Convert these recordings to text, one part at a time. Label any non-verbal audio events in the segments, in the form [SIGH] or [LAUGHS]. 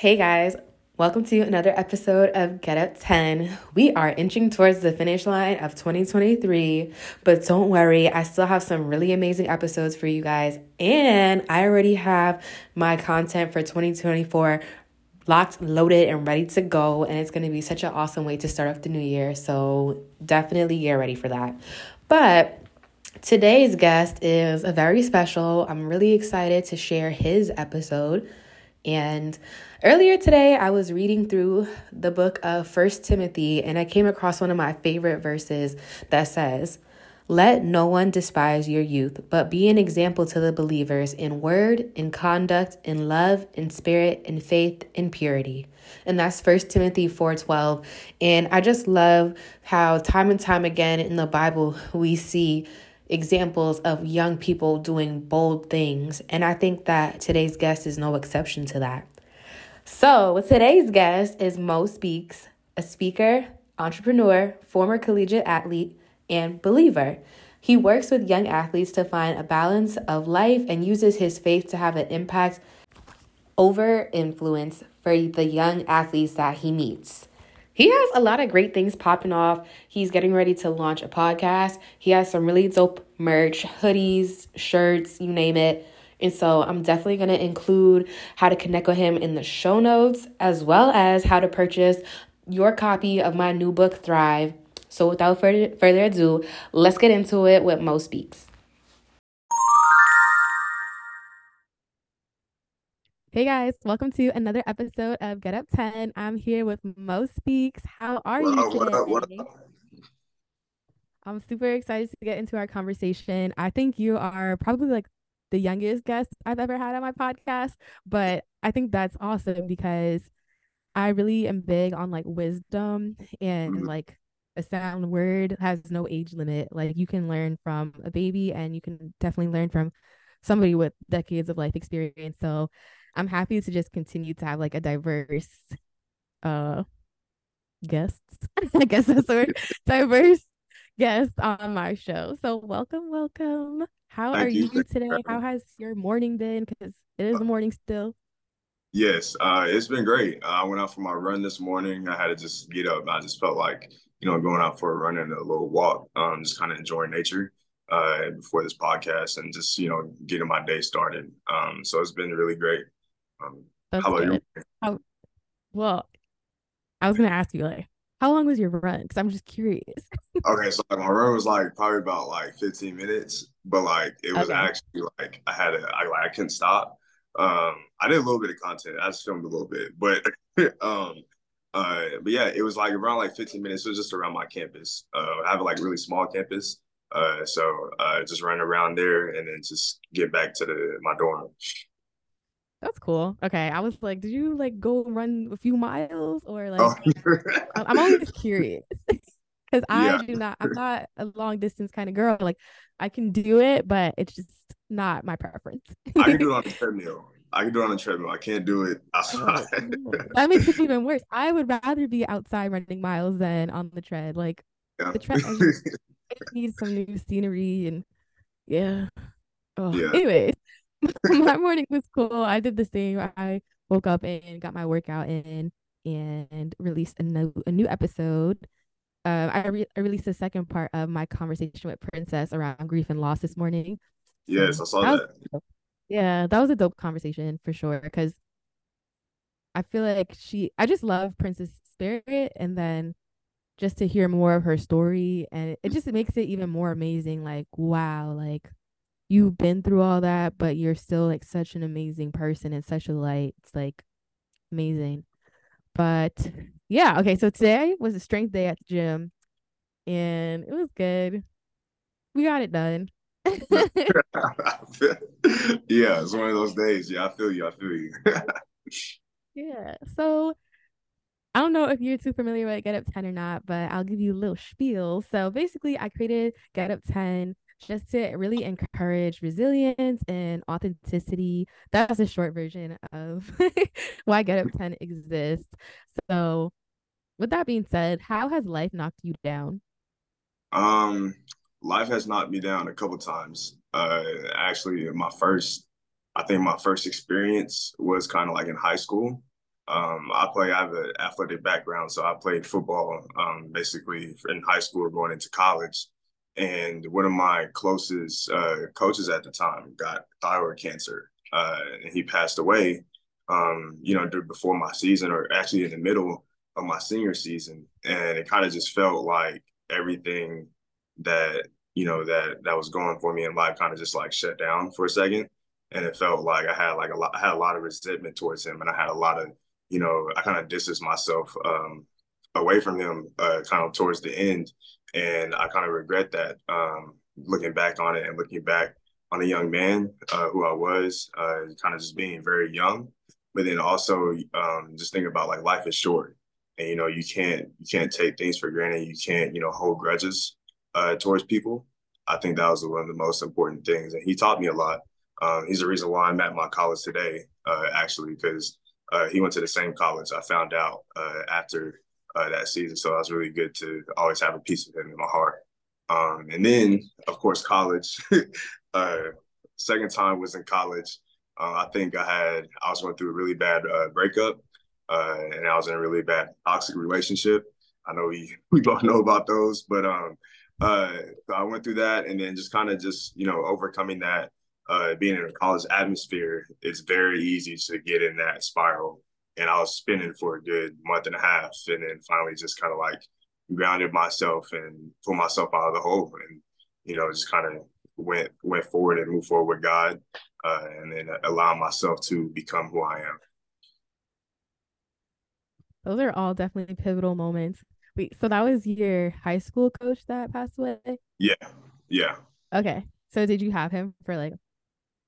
Hey guys, welcome to another episode of Get Up 10. We are inching towards the finish line of 2023, but don't worry, I still have some really amazing episodes for you guys, and I already have my content for 2024 locked, loaded, and ready to go, and it's going to be such an awesome way to start off the new year. So definitely get ready for that. But today's guest is a very special. I'm really excited to share his episode. And earlier today, I was reading through the book of First Timothy, and I came across one of my favorite verses that says, Let no one despise your youth, but be an example to the believers in word, in conduct, in love, in spirit, in faith, in purity. And that's First Timothy 4:12. And I just love how time and time again in the Bible we see examples of young people doing bold things. And I think that today's guest is no exception to that. So, today's guest is Moe Speaks, a speaker, entrepreneur, former collegiate athlete, and believer. He works with young athletes to find a balance of life and uses his faith to have an impact over influence for the young athletes that he meets. He has a lot of great things popping off. He's getting ready to launch a podcast. He has some really dope merch, hoodies, shirts, you name it. And so I'm definitely going to include how to connect with him in the show notes, as well as how to purchase your copy of my new book, Thrive. So without further, further ado, let's get into it with Moe Speaks. Hey guys, welcome to another episode of Get Up 10. I'm here with Moe Speaks. How are what you up, today? What up, what up? I'm super excited to get into our conversation. I think you are probably like the youngest guest I've ever had on my podcast, but I think that's awesome because I really am big on like wisdom and mm-hmm. like a sound word has no age limit. Like you can learn from a baby and you can definitely learn from somebody with decades of life experience. So I'm happy to just continue to have like a diverse uh guests. [LAUGHS] I guess that's the word. [LAUGHS] diverse guests on my show. So welcome, welcome. How Thank are you, you today? How has your morning been? Because it is the morning still. Yes, uh, it's been great. Uh, I went out for my run this morning. I had to just get up. I just felt like, you know, going out for a run and a little walk, um, just kind of enjoying nature uh, before this podcast and just, you know, getting my day started. Um, so it's been really great. Um, That's how about good. you? How, well, I was gonna ask you like, how long was your run? Because I'm just curious. okay, so like, my run was like probably about like 15 minutes, but like it was okay. actually like I had a, I like I couldn't stop. Um, I did a little bit of content. I just filmed a little bit, but [LAUGHS] um, uh, but yeah, it was like around like 15 minutes. It was just around my campus. Uh, I have a like really small campus. Uh, so uh, just run around there and then just get back to the my dorm. That's cool. Okay, I was like, did you like go run a few miles or like? Oh. [LAUGHS] I'm always curious [LAUGHS] because I yeah. do not. I'm [LAUGHS] not a long distance kind of girl. Like, I can do it, but it's just not my preference. I can do it [LAUGHS] on a treadmill. I can do it on a treadmill. I can't do it oh, outside. Oh, [LAUGHS] that makes it even worse. I would rather be outside running miles than on the tread. Like yeah. the tread, I just, I just need some new scenery and yeah. Oh, yeah. Anyways, my morning was cool. I did the same. I woke up and got my workout in and released a new a new episode. Uh, I, re- I released the second part of my conversation with Princess around grief and loss this morning. Yes, I saw that. that. yeah, that was a dope conversation for sure because I feel like she I just love Princess spirit and then just to hear more of her story and it just makes it even more amazing like wow like you've been through all that, but you're still like such an amazing person and such a light. It's like amazing. But yeah, okay. So today was a strength day at the gym and it was good. We got it done. [LAUGHS] yeah, it's one of those days. Yeah, I feel you. I feel you. [LAUGHS] yeah. So I don't know if you're too familiar with Get Up 10 or not, but I'll give you a little spiel. So basically, I created Get Up 10 just to really encourage resilience and authenticity. That's a short version of [LAUGHS] why Get Up 10 exists. So, with that being said, how has life knocked you down? Um, life has knocked me down a couple times. Uh, actually, my first, I think my first experience was kind of like in high school. Um, I play. I have an athletic background, so I played football um, basically in high school, going into college. And one of my closest uh, coaches at the time got thyroid cancer, uh, and he passed away. Um, you know, before my season, or actually in the middle of my senior season, and it kind of just felt like everything that you know that that was going for me in life kind of just like shut down for a second and it felt like I had like a lot I had a lot of resentment towards him and I had a lot of you know, I kind of distanced myself um, away from him uh, kind of towards the end. And I kind of regret that um, looking back on it and looking back on a young man uh, who I was, uh, kind of just being very young. But then also um, just think about like life is short, and you know you can't you can't take things for granted. You can't you know hold grudges uh, towards people. I think that was one of the most important things, and he taught me a lot. Um, he's the reason why I'm at my college today, uh, actually, because uh, he went to the same college. I found out uh, after uh, that season, so it was really good to always have a piece of him in my heart. Um, and then, of course, college. [LAUGHS] Uh, second time was in college. Uh, I think I had I was going through a really bad uh, breakup, and I was in a really bad toxic relationship. I know we [LAUGHS] we both know about those, but um, so I went through that, and then just kind of just you know overcoming that uh, being in a college atmosphere, it's very easy to get in that spiral. And I was spinning for a good month and a half, and then finally just kind of like grounded myself and pulled myself out of the hole, and you know just kind of went went forward and moved forward with God, uh, and then allow myself to become who I am. Those are all definitely pivotal moments. Wait, so that was your high school coach that passed away? Yeah, yeah. Okay, so did you have him for like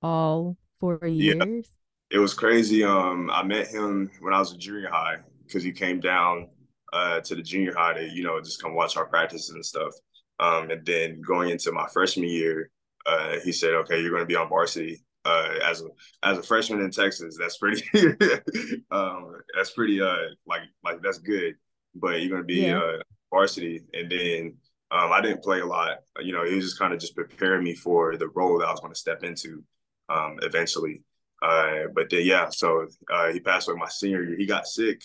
all four years? Yeah. It was crazy. Um, I met him when I was in junior high because he came down uh, to the junior high to, you know, just come watch our practices and stuff. Um, and then going into my freshman year, uh, he said, "Okay, you're going to be on varsity." Uh, as a as a freshman in Texas, that's pretty. [LAUGHS] um, that's pretty. Uh, like like that's good, but you're going to be yeah. uh, varsity, and then um, I didn't play a lot. You know, he was just kind of just preparing me for the role that I was going to step into um, eventually. Uh, but then, yeah, so uh, he passed away my senior year. He got sick.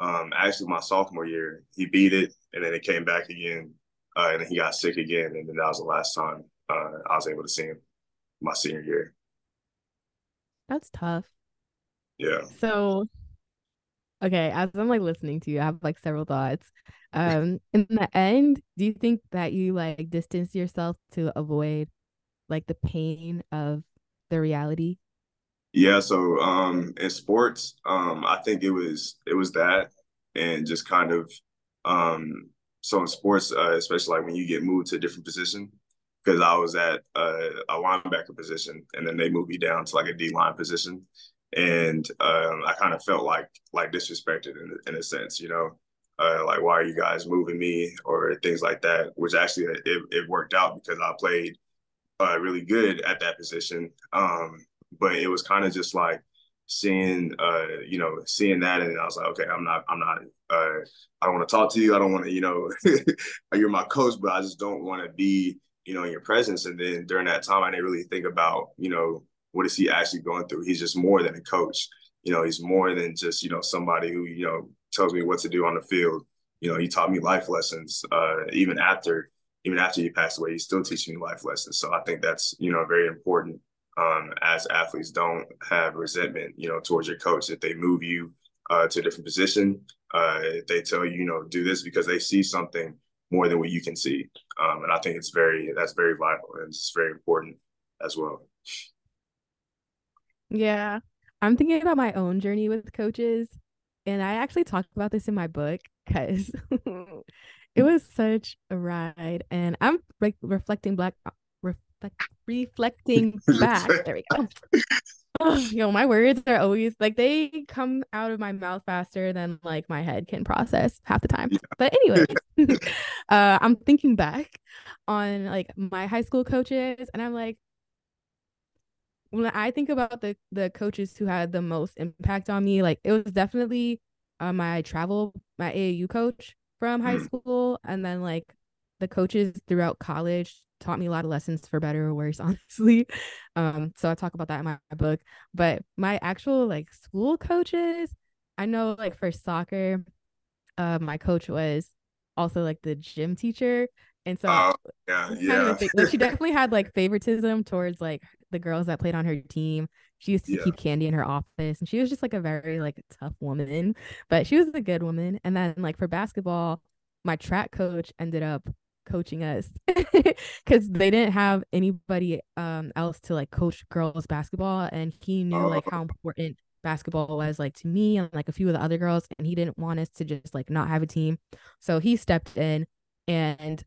Um, actually, my sophomore year, he beat it, and then it came back again, uh, and then he got sick again, and then that was the last time uh, I was able to see him my senior year. That's tough. Yeah. So, okay, as I'm like listening to you, I have like several thoughts. [LAUGHS] Um, in the end, do you think that you like distance yourself to avoid like the pain of the reality? Yeah, so um in sports, um I think it was it was that and just kind of um so in sports, uh, especially like when you get moved to a different position, because I was at uh, a linebacker position and then they moved me down to like a D line position, and um, I kind of felt like like disrespected in in a sense, you know, uh, like why are you guys moving me or things like that. Which actually it, it worked out because I played uh, really good at that position. Um, but it was kind of just like seeing, uh, you know, seeing that, and I was like, okay, I'm not, I'm not, uh, I don't want to talk to you. I don't want to, you know, [LAUGHS] you're my coach, but I just don't want to be, you know, in your presence. And then during that time, I didn't really think about, you know, what is he actually going through? He's just more than a coach. You know, he's more than just, you know, somebody who, you know, tells me what to do on the field. You know, he taught me life lessons, uh, even after even after he passed away, he's still teaching me life lessons. So I think that's, you know, very important um, as athletes don't have resentment, you know, towards your coach. If they move you uh, to a different position, uh, they tell you, you know, do this because they see something more than what you can see. Um, and I think it's very, that's very vital and it's very important as well. Yeah. I'm thinking about my own journey with coaches. And I actually talked about this in my book because [LAUGHS] it was such a ride and i'm like reflecting black reflect reflecting [LAUGHS] back. There we go. [LAUGHS] Oh, yo my words are always like they come out of my mouth faster than like my head can process half the time. But anyway [LAUGHS] uh i'm thinking back on like my high school coaches and i'm like when i think about the the coaches who had the most impact on me like it was definitely uh, my travel my aau coach from high mm. school and then like the coaches throughout college taught me a lot of lessons for better or worse [LAUGHS] honestly um so i talk about that in my book but my actual like school coaches I know like for soccer, uh, my coach was also like the gym teacher. And so uh, yeah, yeah. like, she definitely had like favoritism towards like the girls that played on her team. She used to yeah. keep candy in her office and she was just like a very like tough woman, but she was a good woman. And then like for basketball, my track coach ended up coaching us [LAUGHS] because they didn't have anybody um else to like coach girls basketball and he knew like how oh. important basketball was like to me and like a few of the other girls and he didn't want us to just like not have a team. So he stepped in and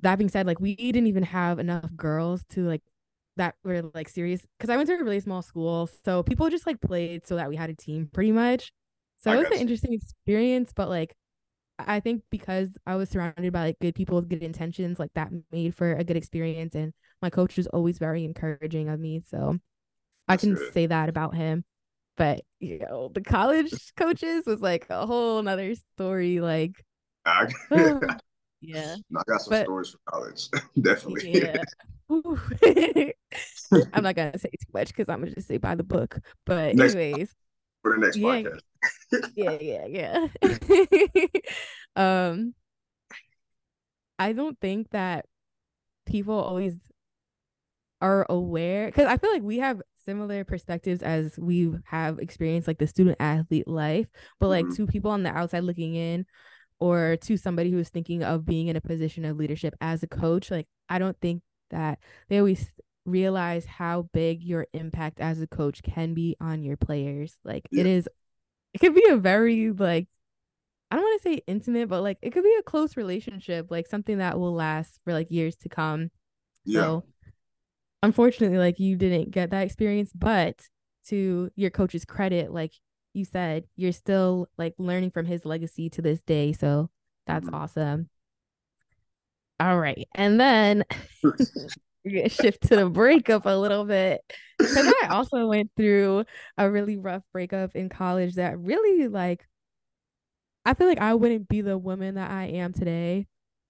that being said like we didn't even have enough girls to like that were like serious because i went to a really small school so people just like played so that we had a team pretty much. So I it was an interesting experience but like I think because I was surrounded by like good people with good intentions, like that made for a good experience. And my coach was always very encouraging of me. So That's I can good. say that about him. But you know, the college [LAUGHS] coaches was like a whole nother story. Like [SIGHS] yeah. No, [LAUGHS] I got some but, stories from college. [LAUGHS] Definitely. Yeah. I'm not gonna say too much because I'm gonna just say by the book. But next, anyways. For the next yeah, podcast yeah, yeah, yeah. [LAUGHS] [LAUGHS] um, I don't think that people always are aware because I feel like we have similar perspectives as we have experienced like the student athlete life, but like mm-hmm. to people on the outside looking in or to somebody who's thinking of being in a position of leadership as a coach, like I don't think that they always realize how big your impact as a coach can be on your players. Like yeah. it is it could be a very like I don't want to say intimate, but like it could be a close relationship, like something that will last for like years to come. Yeah. So unfortunately, like you didn't get that experience, but to your coach's credit, like you said, you're still like learning from his legacy to this day. So that's mm-hmm. awesome. All right. And then [LAUGHS] [LAUGHS] shift to the breakup a little bit because I also went through a really rough breakup in college that really like I feel like I wouldn't be the woman that I am today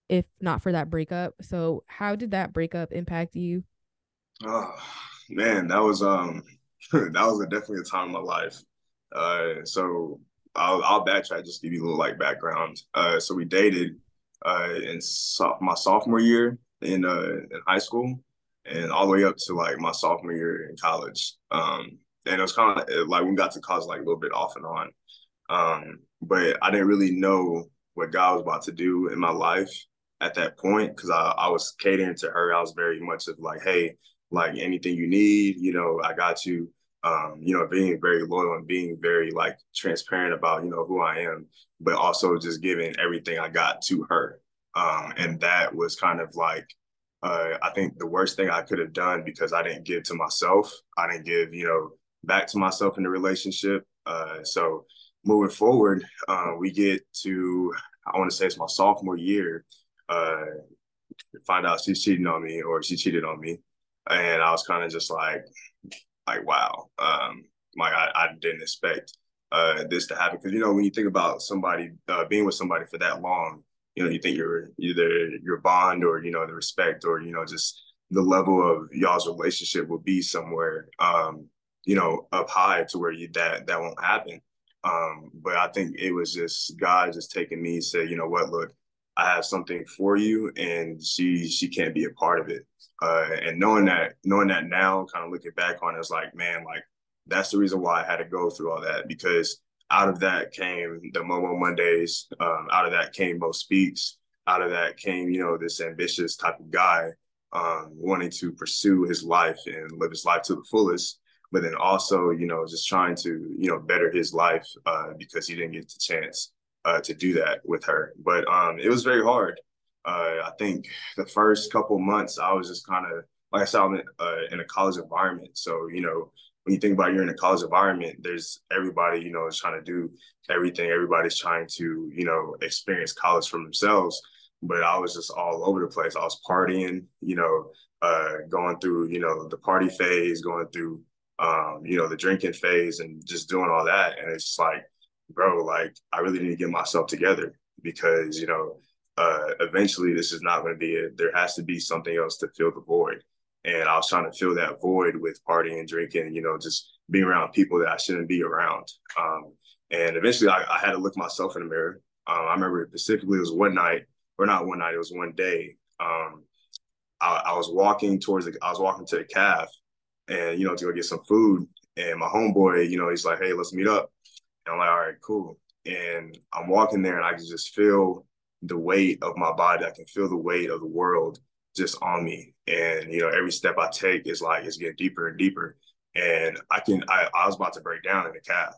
if not for that breakup. So how did that breakup impact you? Oh man, that was um [LAUGHS] that was a, definitely a time in my life. Uh so I'll I'll backtrack just give you a little like background. Uh so we dated uh in so- my sophomore year in uh in high school and all the way up to like my sophomore year in college. Um, and it was kind of like we got to college like a little bit off and on. Um, but I didn't really know what God was about to do in my life at that point because I, I was catering to her. I was very much of like, hey, like anything you need, you know, I got you. Um, you know, being very loyal and being very like transparent about, you know, who I am, but also just giving everything I got to her. Um, and that was kind of like uh, I think the worst thing I could have done because I didn't give to myself. I didn't give, you know, back to myself in the relationship. Uh, so moving forward, uh, we get to, I want to say it's my sophomore year, uh, find out she's cheating on me or she cheated on me. And I was kind of just like, like, wow. Um, like I, I didn't expect uh, this to happen. Cause you know, when you think about somebody uh, being with somebody for that long, you know you think you're either your bond or you know the respect or you know just the level of y'all's relationship will be somewhere um you know up high to where you that that won't happen. Um but i think it was just god just taking me say you know what? Look i have something for you and she she can't be a part of it. Uh and knowing that knowing that now kind of looking back on it it's like man like that's the reason why i had to go through all that because out of that came the Momo Mondays. Um, out of that came Moe Speaks. Out of that came, you know, this ambitious type of guy um, wanting to pursue his life and live his life to the fullest. But then also, you know, just trying to, you know, better his life uh, because he didn't get the chance uh, to do that with her. But um, it was very hard. Uh, I think the first couple months, I was just kind of, like I said, I'm in, uh, in a college environment. So, you know, when you think about you're in a college environment, there's everybody, you know, is trying to do everything. Everybody's trying to, you know, experience college for themselves. But I was just all over the place. I was partying, you know, uh, going through, you know, the party phase, going through, um, you know, the drinking phase and just doing all that. And it's just like, bro, like I really need to get myself together because, you know, uh, eventually this is not going to be it. There has to be something else to fill the void and I was trying to fill that void with partying and drinking, you know, just being around people that I shouldn't be around. Um, And eventually, I, I had to look myself in the mirror. Um, I remember specifically it was one night, or not one night, it was one day. Um, I, I, was walking towards the, I was walking to the calf, and you know to go get some food. And my homeboy, you know, he's like, "Hey, let's meet up." And I'm like, "All right, cool." And I'm walking there, and I can just feel the weight of my body. I can feel the weight of the world just on me. And you know, every step I take is like it's getting deeper and deeper. And I can I, I was about to break down in the calf.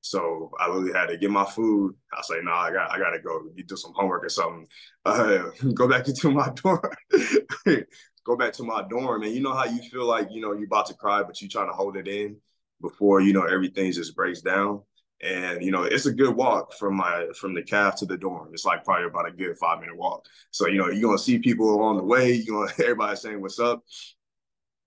So I literally had to get my food. I say, no, nah, I got I gotta go do some homework or something. [LAUGHS] Uh, go back into my dorm. [LAUGHS] go back to my dorm. And you know how you feel like, you know, you're about to cry, but you're trying to hold it in before, you know, everything just breaks down. And you know, it's a good walk from my from the calf to the dorm. It's like probably about a good five minute walk. So you know, you're gonna see people along the way. you gonna [LAUGHS] everybody saying what's up.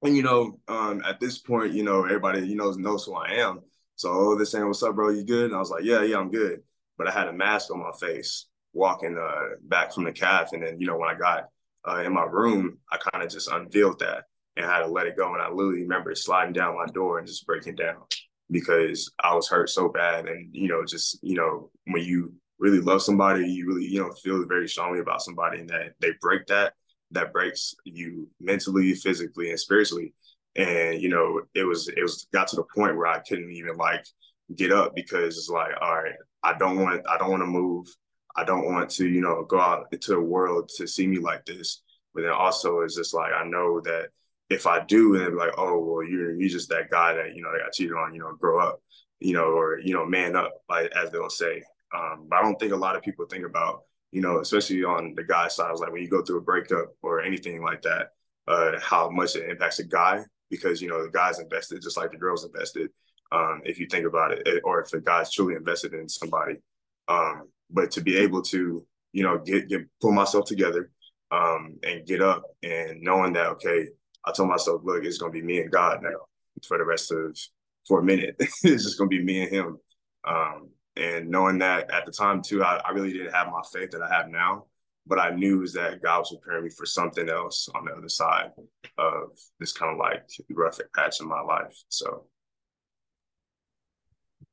And you know, um, at this point, you know, everybody you know knows who I am. So oh, they're saying, "What's up, bro? You good?" And I was like, "Yeah, yeah, I'm good." But I had a mask on my face walking uh, back from the calf, and then you know when I got uh, in my room, I kind of just unveiled that and had to let it go. And I literally remember sliding down my door and just breaking down because I was hurt so bad. And, you know, just, you know, when you really love somebody, you really, you know, feel very strongly about somebody and that they break that, that breaks you mentally, physically, and spiritually. And, you know, it was, it was got to the point where I couldn't even like get up because it's like, all right, I don't want, I don't want to move. I don't want to, you know, go out into the world to see me like this. But then also it's just like I know that if I do, and like, oh well, you're you're just that guy that you know that got cheated on, you know, grow up, you know, or you know, man up, like as they'll say. Um, but I don't think a lot of people think about, you know, especially on the guy side, like when you go through a breakup or anything like that, uh, how much it impacts a guy because you know the guy's invested just like the girl's invested. Um, if you think about it, or if the guy's truly invested in somebody. Um, but to be able to, you know, get get pull myself together um, and get up and knowing that okay, I told myself, look, it's gonna be me and God now for the rest of for a minute. [LAUGHS] it's just gonna be me and him. Um, and knowing that at the time too, I, I, really didn't have my faith that I have now, but I knew is that God was preparing me for something else on the other side of this kind of like rough patch in my life. So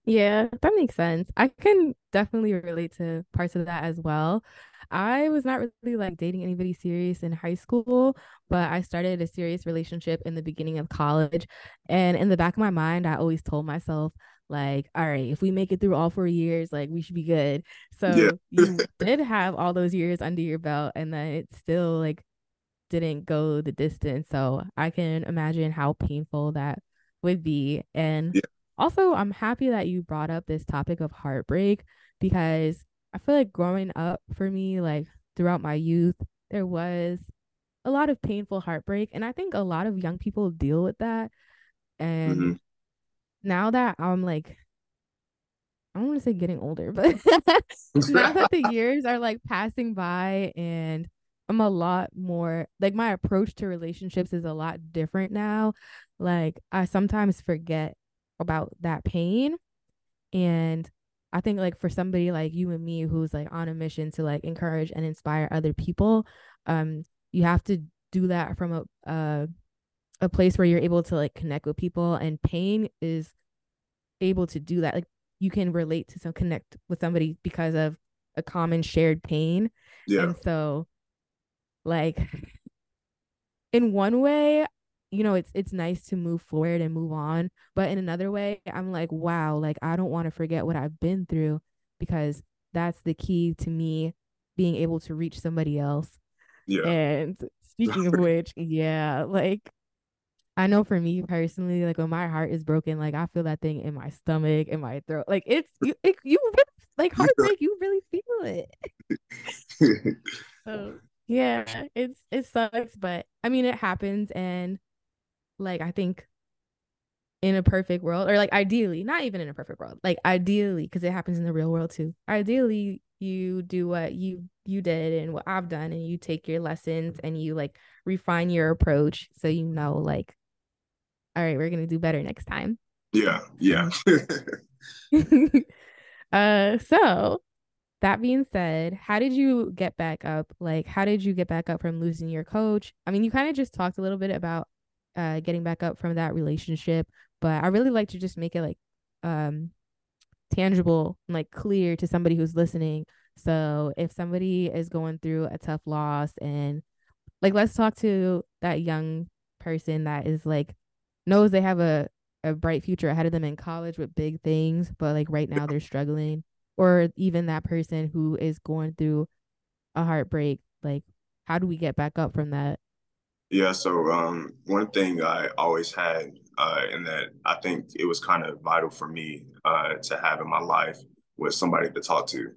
yeah, that makes sense. I can definitely relate to parts of that as well. I was not really like dating anybody serious in high school, but I started a serious relationship in the beginning of college. And in the back of my mind, I always told myself, like, all right, if we make it through all four years, like we should be good. So yeah. you [LAUGHS] did have all those years under your belt, and then it still like didn't go the distance. So I can imagine how painful that would be. And yeah. Also, I'm happy that you brought up this topic of heartbreak because I feel like growing up for me, like throughout my youth, there was a lot of painful heartbreak. And I think a lot of young people deal with that. And mm-hmm. now that I'm like, I don't want to say getting older, but [LAUGHS] now that the [LAUGHS] years are like passing by and I'm a lot more like my approach to relationships is a lot different now. Like I sometimes forget about that pain and I think like for somebody like you and me who's like on a mission to like encourage and inspire other people, um, you have to do that from a uh, a place where you're able to like connect with people and pain is able to do that. Like you can relate to some connect with somebody because of a common shared pain. Yeah. And so like [LAUGHS] in one way you know it's it's nice to move forward and move on but in another way i'm like wow like i don't want to forget what i've been through because that's the key to me being able to reach somebody else yeah and [LAUGHS] speaking of which yeah like I know for me personally, like when my heart is broken, like I feel that thing in my stomach, in my throat. Like it's you, [LAUGHS] it, you like heartbreak, you really feel it. [LAUGHS] so yeah, it's it sucks, but I mean it happens, and like I think in a perfect world or like ideally, not even in a perfect world, like ideally because it happens in the real world too. Ideally, you do what you you did and what I've done and you take your lessons and you like refine your approach so you know like all right, we're going to do better next time. Yeah. Yeah. [LAUGHS] [LAUGHS] uh so that being said, how did you get back up? Like, how did you get back up from losing your coach? I mean, you kind of just talked a little bit about uh, getting back up from that relationship. But I really like to just make it like um tangible and like clear to somebody who's listening. So if somebody is going through a tough loss and like let's talk to that young person that is like knows they have a a bright future ahead of them in college with big things, but like right now they're struggling. Or even that person who is going through a heartbreak, like how do we get back up from that? Yeah, so um, one thing I always had, uh, and that I think it was kind of vital for me uh, to have in my life was somebody to talk to.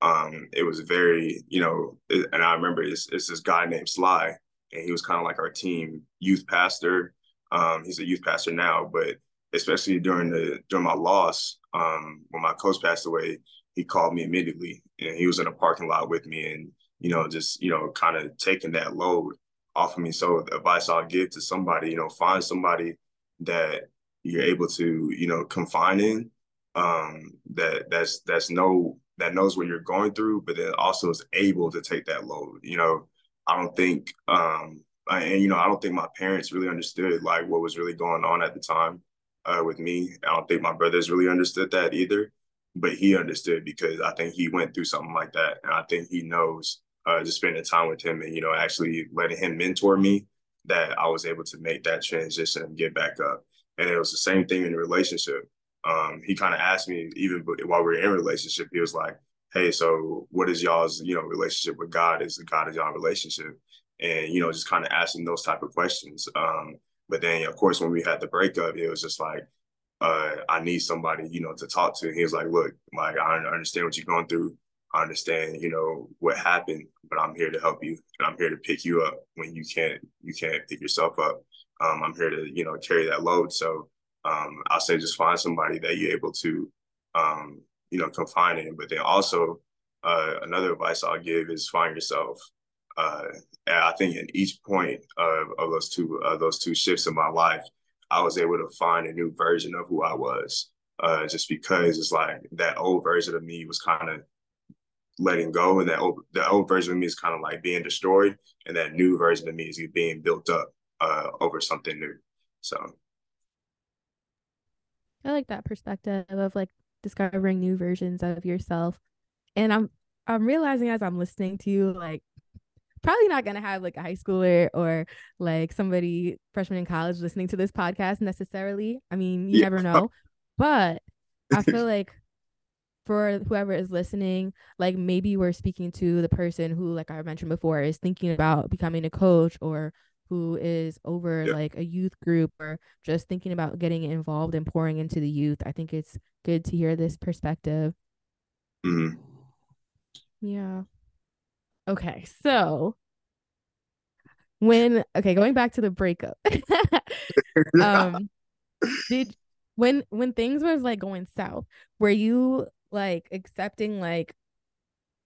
Um, it was very, you know, it, and I remember it's, it's this guy named Sly, and he was kind of like our team youth pastor. Um, he's a youth pastor now, but especially during the during my loss, um, when my coach passed away, he called me immediately, and he was in a parking lot with me, and you know, just you know, kind of taking that load off of me. So the advice I'll give to somebody, you know, find somebody that you're able to, you know, confine in, um, that that's that's no that knows what you're going through, but then also is able to take that load. You know, I don't think, um, I, and you know, I don't think my parents really understood like what was really going on at the time uh, with me. I don't think my brothers really understood that either, but he understood because I think he went through something like that, and I think he knows uh, just spending time with him and you know actually letting him mentor me that I was able to make that transition and get back up. And it was the same thing in the relationship. Um, he kind of asked me even while we were in relationship, he was like, "Hey, so what is y'all's you know relationship with God? Is the God is y'all relationship?" And you know, just kind of asking those type of questions. Um, but then, of course, when we had the breakup, it was just like, uh, I need somebody, you know, to talk to. And he was like, "Look, like I understand what you're going through. I understand, you know, what happened, but I'm here to help you and I'm here to pick you up when you can't you can't pick yourself up. Um, I'm here to, you know, carry that load. So um, I'll say just find somebody that you're able to um, you know, confine in. But then also uh, another advice I'll give is find yourself. Uh, I think in each point of, of those two those two shifts in my life, I was able to find a new version of who I was. Uh, just because it's like that old version of me was kind of letting go, and that old, the old version of me is kind of like being destroyed, and that new version of me is being built up uh, over something new. So, I like that perspective of like discovering new versions of yourself, and I'm I'm realizing as I'm listening to you, like probably not gonna have like a high schooler or like somebody freshman in college listening to this podcast necessarily. I mean, you yeah. never [LAUGHS] know, but I feel like for whoever is listening, like maybe we're speaking to the person who, like I mentioned before, is thinking about becoming a coach or who is over yeah. like a youth group or just thinking about getting involved and pouring into the youth. I think it's good to hear this perspective. Mm-hmm. Yeah. Okay. So when okay, going back to the breakup. [LAUGHS] [LAUGHS] um did when when things was like going south, were you like accepting like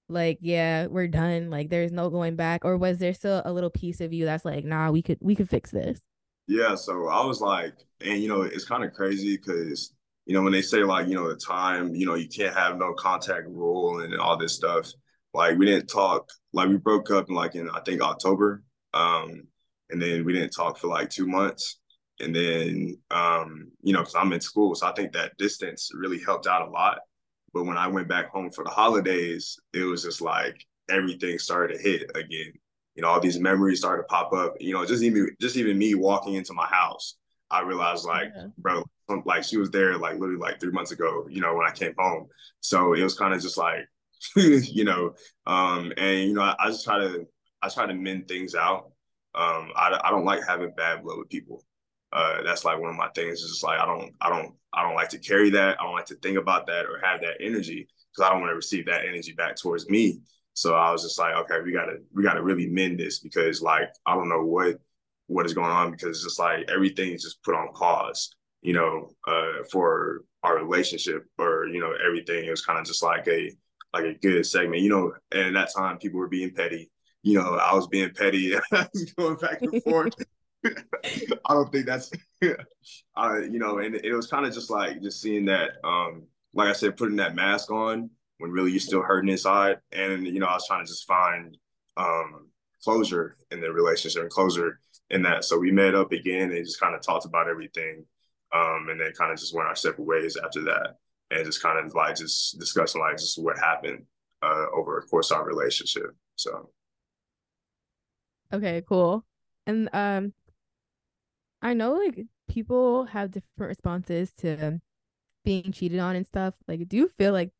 like yeah we're done like there's no going back or was there still a little piece of you that's like nah we could we could fix this? Yeah so i was like and you know it's kind of crazy because you know when they say like you know the time you know you can't have no contact rule and all this stuff like we didn't talk like we broke up in like in i think october um and then we didn't talk for like two months and then um you know because i'm in school so i think that distance really helped out a lot but when I went back home for the holidays, it was just like everything started to hit again. You know, all these memories started to pop up. You know, just even just even me walking into my house, I realized like, yeah. bro, like she was there like literally like three months ago. You know, when I came home, so it was kind of just like, [LAUGHS] you know, um, and you know, I, I just try to I try to mend things out. Um, I, I don't like having bad blood with people. Uh, that's like one of my things. Is just like I don't I don't I don't like to carry that. I don't like to think about that or have that energy because I don't want to receive that energy back towards me. So I was just like, okay, we gotta we gotta really mend this because like I don't know what what is going on because it's just like everything is just put on pause, you know, uh, for our relationship or you know everything. It was kind of just like a like a good segment, you know. And at that time, people were being petty. You know, I was being petty. [LAUGHS] I was going back and forth. [LAUGHS] I don't think that's, [LAUGHS] uh, you know, and it was kind of just like just seeing that, um, like I said, putting that mask on when really you're still hurting inside, and you know, I was trying to just find um, closure in the relationship and closure in that. So we met up again and just kind of talked about everything, um, and then kind of just went our separate ways after that. and just kind of like just discussing like just what happened uh, over a course of our relationship. So. Okay, cool. And um, I know like people have different responses to being cheated on and stuff. Like, do you feel like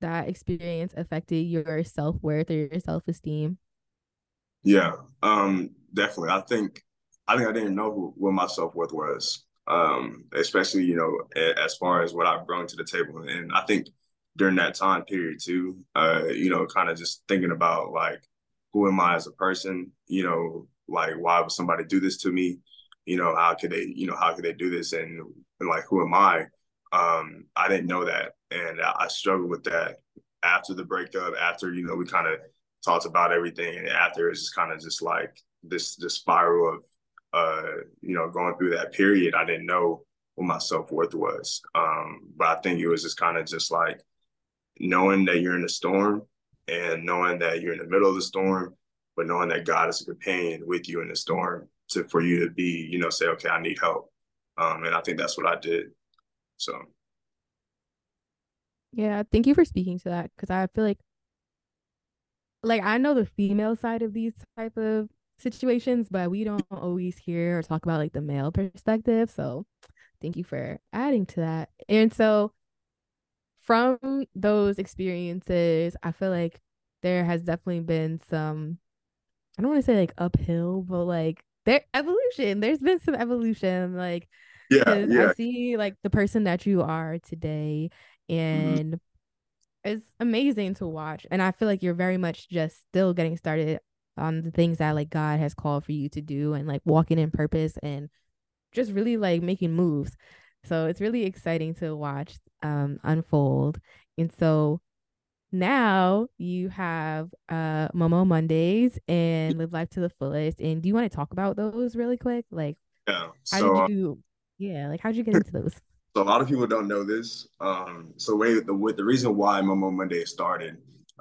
that experience affected your self worth or your self esteem? Yeah, um, definitely. I think I think I didn't know who, what my self worth was, um, especially you know as far as what I've brought to the table, and I think during that time period too, uh, you know, kind of just thinking about like who am I as a person, you know, like why would somebody do this to me, you know, how could they, you know, how could they do this, and, and like who am I? Um, I didn't know that, and I, struggled with that after the breakup. After you know, we kind of talked about everything, and after it's just kind of just like this this spiral of uh, you know, going through that period, I didn't know what my self worth was. Um, but I think it was just kind of just like knowing that you're in a storm and knowing that you're in the middle of the storm, but knowing that God is a companion with you in the storm to for you to be, you know, say, okay, I need help. Um, and I think that's what I did. So yeah, thank you for speaking to that because I feel like like I know the female side of these type of situations, but we don't always hear or talk about like the male perspective. So thank you for adding to that. And so from those experiences, I feel like there has definitely been some I don't want to say like uphill, but like there evolution. There's been some evolution. Like yeah, yeah. I see like the person that you are today mm-hmm. and mm-hmm. it's amazing to watch. And I feel like you're very much just still getting started on the things that like God has called for you to do and like walking in purpose and just really like making moves. So it's really exciting to watch um unfold. And so now you have uh Momo Mondays and Live Life to the Fullest. And do you want to talk about those really quick? Like yeah. how so, did you yeah, like how'd you get into those? So a lot of people don't know this. Um, so wait, the with the reason why Momo Monday started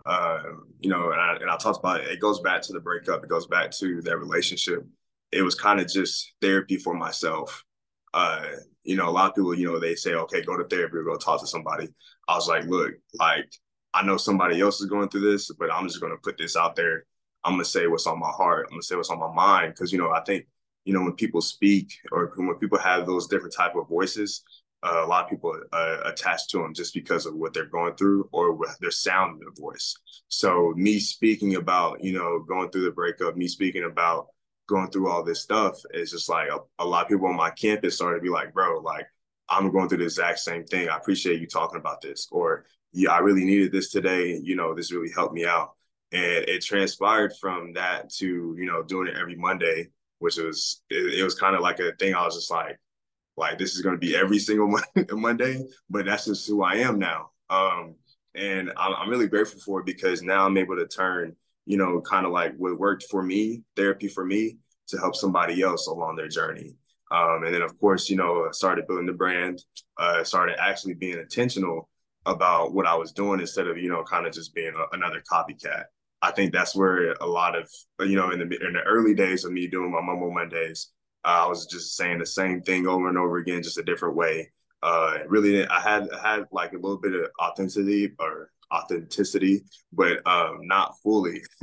uh, you know, and I, and I talked about it. It goes back to the breakup. It goes back to that relationship. It was kind of just therapy for myself. Uh, you know, a lot of people, you know, they say, okay, go to therapy or go talk to somebody. I was like, look, like I know somebody else is going through this, but I'm just going to put this out there. I'm going to say what's on my heart. I'm going to say what's on my mind. Cause, you know, I think, you know, when people speak or when people have those different type of voices, uh, a lot of people uh, attach to them just because of what they're going through or their sound in their voice. So me speaking about, you know, going through the breakup, me speaking about going through all this stuff is just like a, a lot of people on my campus started to be like, bro, like I'm going through the exact same thing. I appreciate you talking about this. Or yeah, I really needed this today. You know, this really helped me out. And it transpired from that to, you know, doing it every Monday, which was, it, it was kind of like a thing I was just like, like this is going to be every single [LAUGHS] Monday, but that's just who I am now. Um, and I'm, I'm really grateful for it because now I'm able to turn, you know, kind of like what worked for me, therapy for me, to help somebody else along their journey. Um, and then, of course, you know, started building the brand, uh, started actually being intentional about what I was doing instead of, you know, kind of just being a, another copycat. I think that's where a lot of, you know, in the in the early days of me doing my Momo Mondays, uh, I was just saying the same thing over and over again, just a different way. Uh, really, I had I had like a little bit of authenticity or authenticity, but um, not fully. [LAUGHS]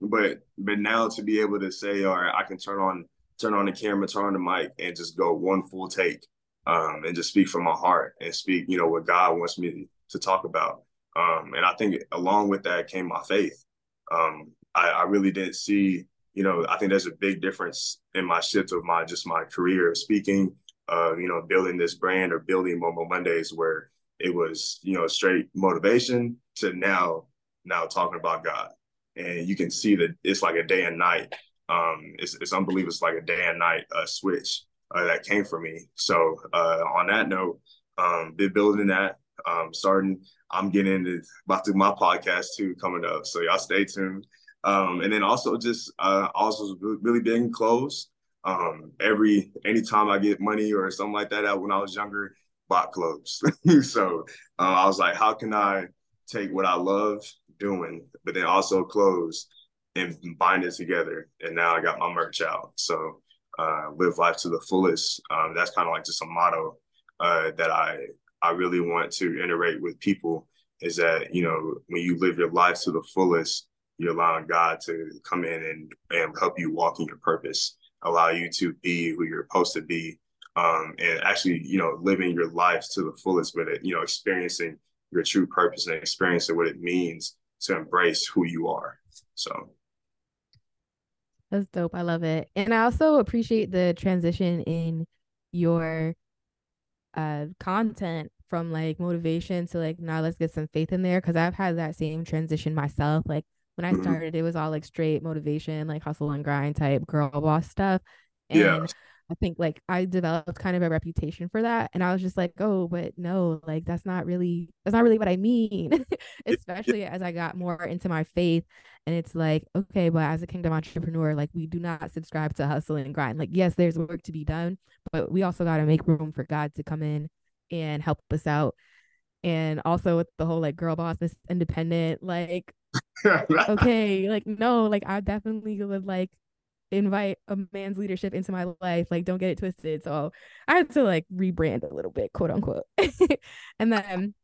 but but now to be able to say, all right, I can turn on turn on the camera, turn on the mic, and just go one full take, um, and just speak from my heart and speak, you know, what God wants me to talk about. Um, and I think along with that came my faith. Um, I, I really didn't see you know, I think there's a big difference in my shift of my just my career of speaking, uh, you know, building this brand or building Momo Mondays where it was, you know, straight motivation to now now talking about God. And you can see that it's like a day and night. Um, it's, it's unbelievable. It's like a day and night uh, switch uh, that came for me. So uh, on that note, um, been building that, um, starting. I'm getting into about to my podcast too coming up. So y'all stay tuned. Um, and then also just uh, also really in clothes. Um, every anytime I get money or something like that, when I was younger, bought clothes. [LAUGHS] so uh, I was like, how can I take what I love doing, but then also clothes and bind it together? And now I got my merch out. So uh, live life to the fullest. Um, that's kind of like just a motto uh, that I I really want to iterate with people is that, you know, when you live your life to the fullest, you're allowing God to come in and, and help you walk in your purpose, allow you to be who you're supposed to be. Um, and actually, you know, living your life to the fullest it, you know, experiencing your true purpose and experiencing what it means to embrace who you are. So that's dope. I love it. And I also appreciate the transition in your uh content from like motivation to like now let's get some faith in there because I've had that same transition myself. Like when I mm-hmm. started, it was all like straight motivation, like hustle and grind type girl boss stuff. And yeah. I think like I developed kind of a reputation for that. And I was just like, oh, but no, like that's not really that's not really what I mean. [LAUGHS] Especially as I got more into my faith. And it's like, okay, but as a kingdom entrepreneur, like we do not subscribe to hustle and grind. Like, yes, there's work to be done, but we also got to make room for God to come in and help us out. And also with the whole like girl boss, this independent, like [LAUGHS] okay, like no, like I definitely would like invite a man's leadership into my life. Like, don't get it twisted. So I had to like rebrand a little bit, quote unquote. [LAUGHS] and then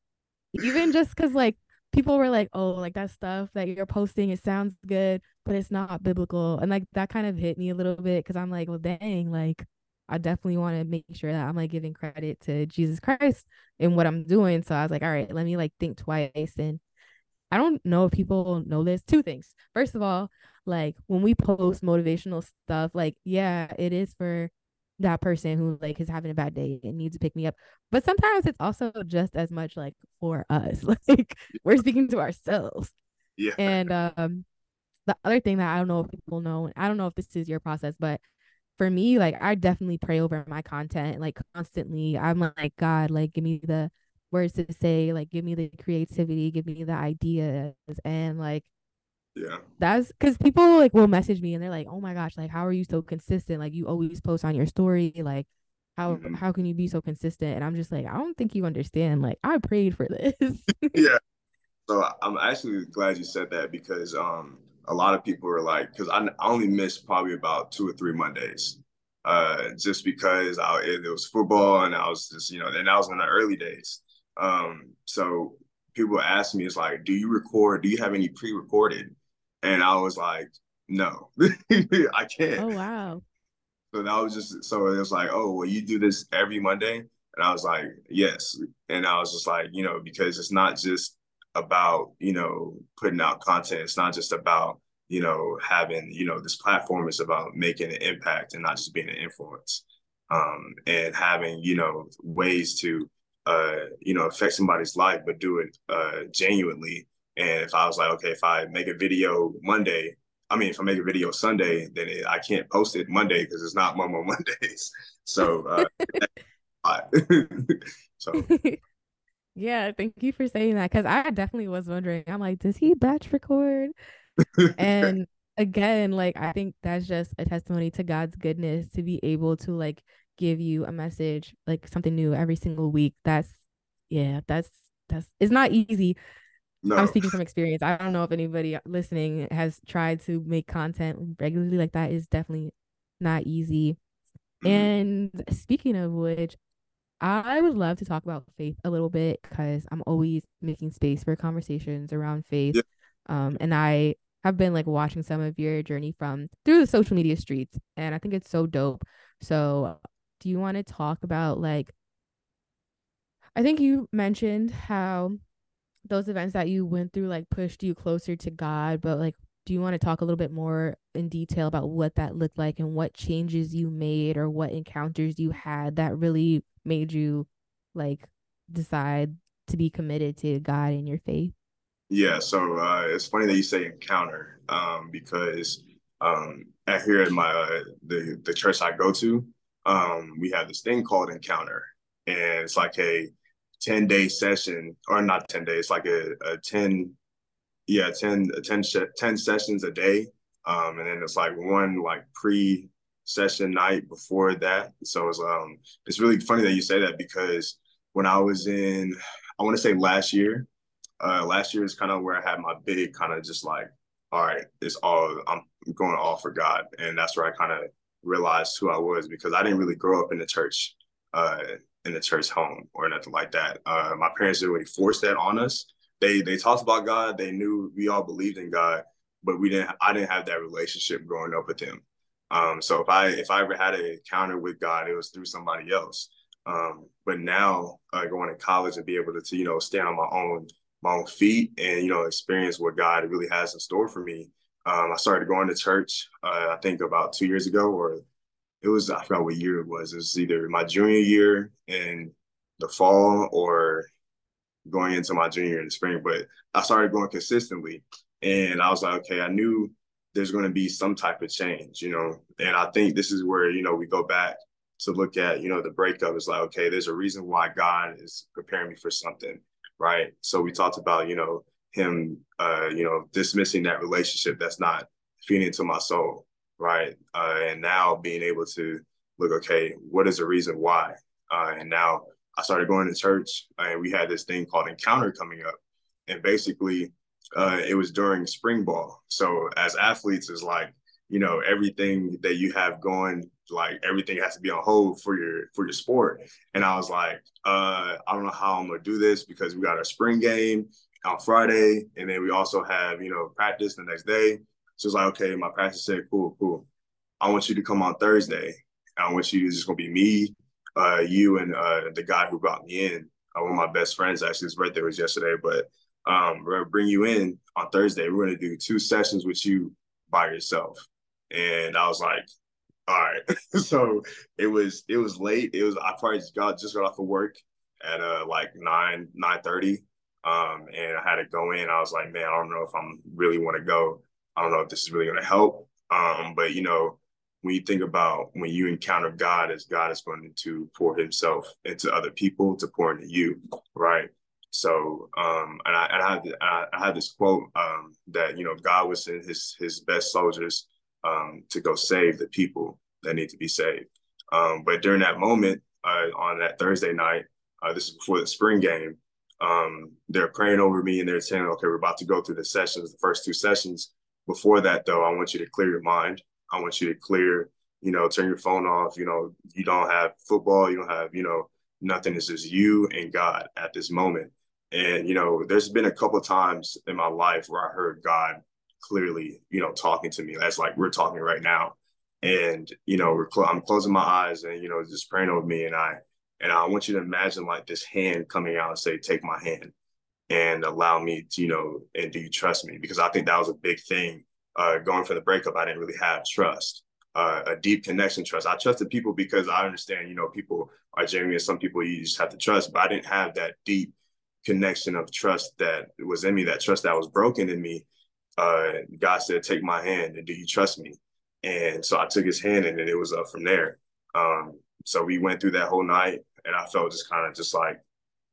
even just because like people were like, oh, like that stuff that you're posting, it sounds good, but it's not biblical. And like that kind of hit me a little bit because I'm like, well, dang, like I definitely want to make sure that I'm like giving credit to Jesus Christ in what I'm doing. So I was like, all right, let me like think twice. And I don't know if people know this. Two things. First of all, like when we post motivational stuff, like, yeah, it is for that person who like is having a bad day and needs to pick me up. But sometimes it's also just as much like for us. [LAUGHS] Like we're speaking to ourselves. Yeah. And um the other thing that I don't know if people know, I don't know if this is your process, but for me, like I definitely pray over my content like constantly. I'm like, God, like give me the words to say, like give me the creativity, give me the ideas. And like yeah. That's because people like will message me and they're like, Oh my gosh, like how are you so consistent? Like you always post on your story, like how mm-hmm. how can you be so consistent? And I'm just like, I don't think you understand. Like I prayed for this. [LAUGHS] yeah. So I'm actually glad you said that because um a lot of people are like, because I, I only missed probably about two or three Mondays, uh, just because I, it, it, was football and I was just, you know, and I was in the early days. Um, so people ask me, it's like, do you record? Do you have any pre-recorded? And I was like, no, [LAUGHS] I can't. Oh wow. So that was just so it was like, oh, well, you do this every Monday, and I was like, yes, and I was just like, you know, because it's not just about you know putting out content. It's not just about you know having you know this platform. Is about making an impact and not just being an influence. Um, and having you know ways to uh, you know affect somebody's life but do it uh, genuinely and if i was like okay if i make a video monday i mean if i make a video sunday then it, i can't post it monday because it's not momo [LAUGHS] mondays so uh, [LAUGHS] [LAUGHS] so Yeah, thank you for saying that because I definitely was wondering. I'm like, does he batch record? and again, like I think that's just a testimony to God's goodness to be able to like give you a message, like something new every single week. That's yeah, that's that's it's not easy. No. I'm speaking from experience. I don't know if anybody listening has tried to make content regularly like that is definitely not easy. Mm-hmm. And speaking of which, I would love to talk about faith a little bit because I'm always making space for conversations around faith. Yeah. Um, and I have been like watching some of your journey from through the social media streets, and I think it's so dope. So, do you want to talk about like? I think you mentioned how those events that you went through like pushed you closer to God, but like do you want to talk a little bit more in detail about what that looked like and what changes you made or what encounters you had that really made you like decide to be committed to God and your faith? Yeah, so uh, it's funny that you say encounter um, because um, at here at my uh, the the church I go to, um, we have this thing called encounter, and it's like, hey, 10 day session or not 10 days like a, a 10 yeah 10 10, 10 sessions a day. Um and then it's like one like pre session night before that. So it's um it's really funny that you say that because when i was in i want to say last year uh last year is kind of where i had my big kind of just like all right it's all i'm going all for god. And that's where i kind of realized who i was because i didn't really grow up in the church uh in the church home or nothing like that. Uh, my parents didn't really force that on us. They they talked about God. They knew we all believed in God, but we didn't. I didn't have that relationship growing up with Him. Um, so if I if I ever had an encounter with God, it was through somebody else. Um, but now uh, going to college and be able to, to you know stand on my own my own feet and you know experience what God really has in store for me. Um, I started going to church. Uh, I think about two years ago, or it was I forgot what year it was. It was either my junior year in the fall or going into my junior year in the spring. But I started going consistently, and I was like, okay, I knew there's going to be some type of change, you know. And I think this is where you know we go back to look at you know the breakup. is like okay, there's a reason why God is preparing me for something, right? So we talked about you know him, uh, you know, dismissing that relationship that's not feeding to my soul right? Uh, and now being able to look, okay, what is the reason why? Uh, and now I started going to church, and we had this thing called Encounter coming up, and basically, uh, it was during spring ball. So as athletes, is like you know everything that you have going, like everything has to be on hold for your for your sport. And I was like, uh, I don't know how I'm gonna do this because we got our spring game on Friday, and then we also have you know practice the next day. So it's like, okay, my pastor said, cool, cool. I want you to come on Thursday. I want you, it's just gonna be me, uh, you and uh, the guy who brought me in. Uh, one of my best friends, actually, his birthday was yesterday, but um, we're gonna bring you in on Thursday. We're gonna do two sessions with you by yourself. And I was like, all right. [LAUGHS] so it was it was late. It was I probably just got just got off of work at uh like nine nine thirty. Um, and I had to go in. I was like, man, I don't know if I'm really want to go. I don't know if this is really going to help. Um, but you know, when you think about when you encounter God as God is going to pour Himself into other people to pour into you, right? So, um, and I, and I had I, I had this quote um, that you know God was send His His best soldiers um, to go save the people that need to be saved. Um, but during that moment, uh, on that Thursday night, uh, this is before the spring game, um, they're praying over me and they're saying, "Okay, we're about to go through the sessions, the first two sessions." Before that, though, I want you to clear your mind. I want you to clear, you know, turn your phone off. You know, you don't have football, you don't have, you know, nothing. It's just you and God at this moment. And, you know, there's been a couple times in my life where I heard God clearly, you know, talking to me. That's like we're talking right now. And, you know, cl- I'm closing my eyes and, you know, just praying over me. And I, and I want you to imagine like this hand coming out and say, take my hand and allow me to, you know, and do you trust me? Because I think that was a big thing. Uh, going from the breakup, I didn't really have trust, uh, a deep connection trust. I trusted people because I understand, you know, people are genuine. Some people you just have to trust, but I didn't have that deep connection of trust that was in me, that trust that was broken in me. Uh, God said, take my hand and do you trust me? And so I took his hand and then it was up from there. Um, so we went through that whole night and I felt just kind of just like,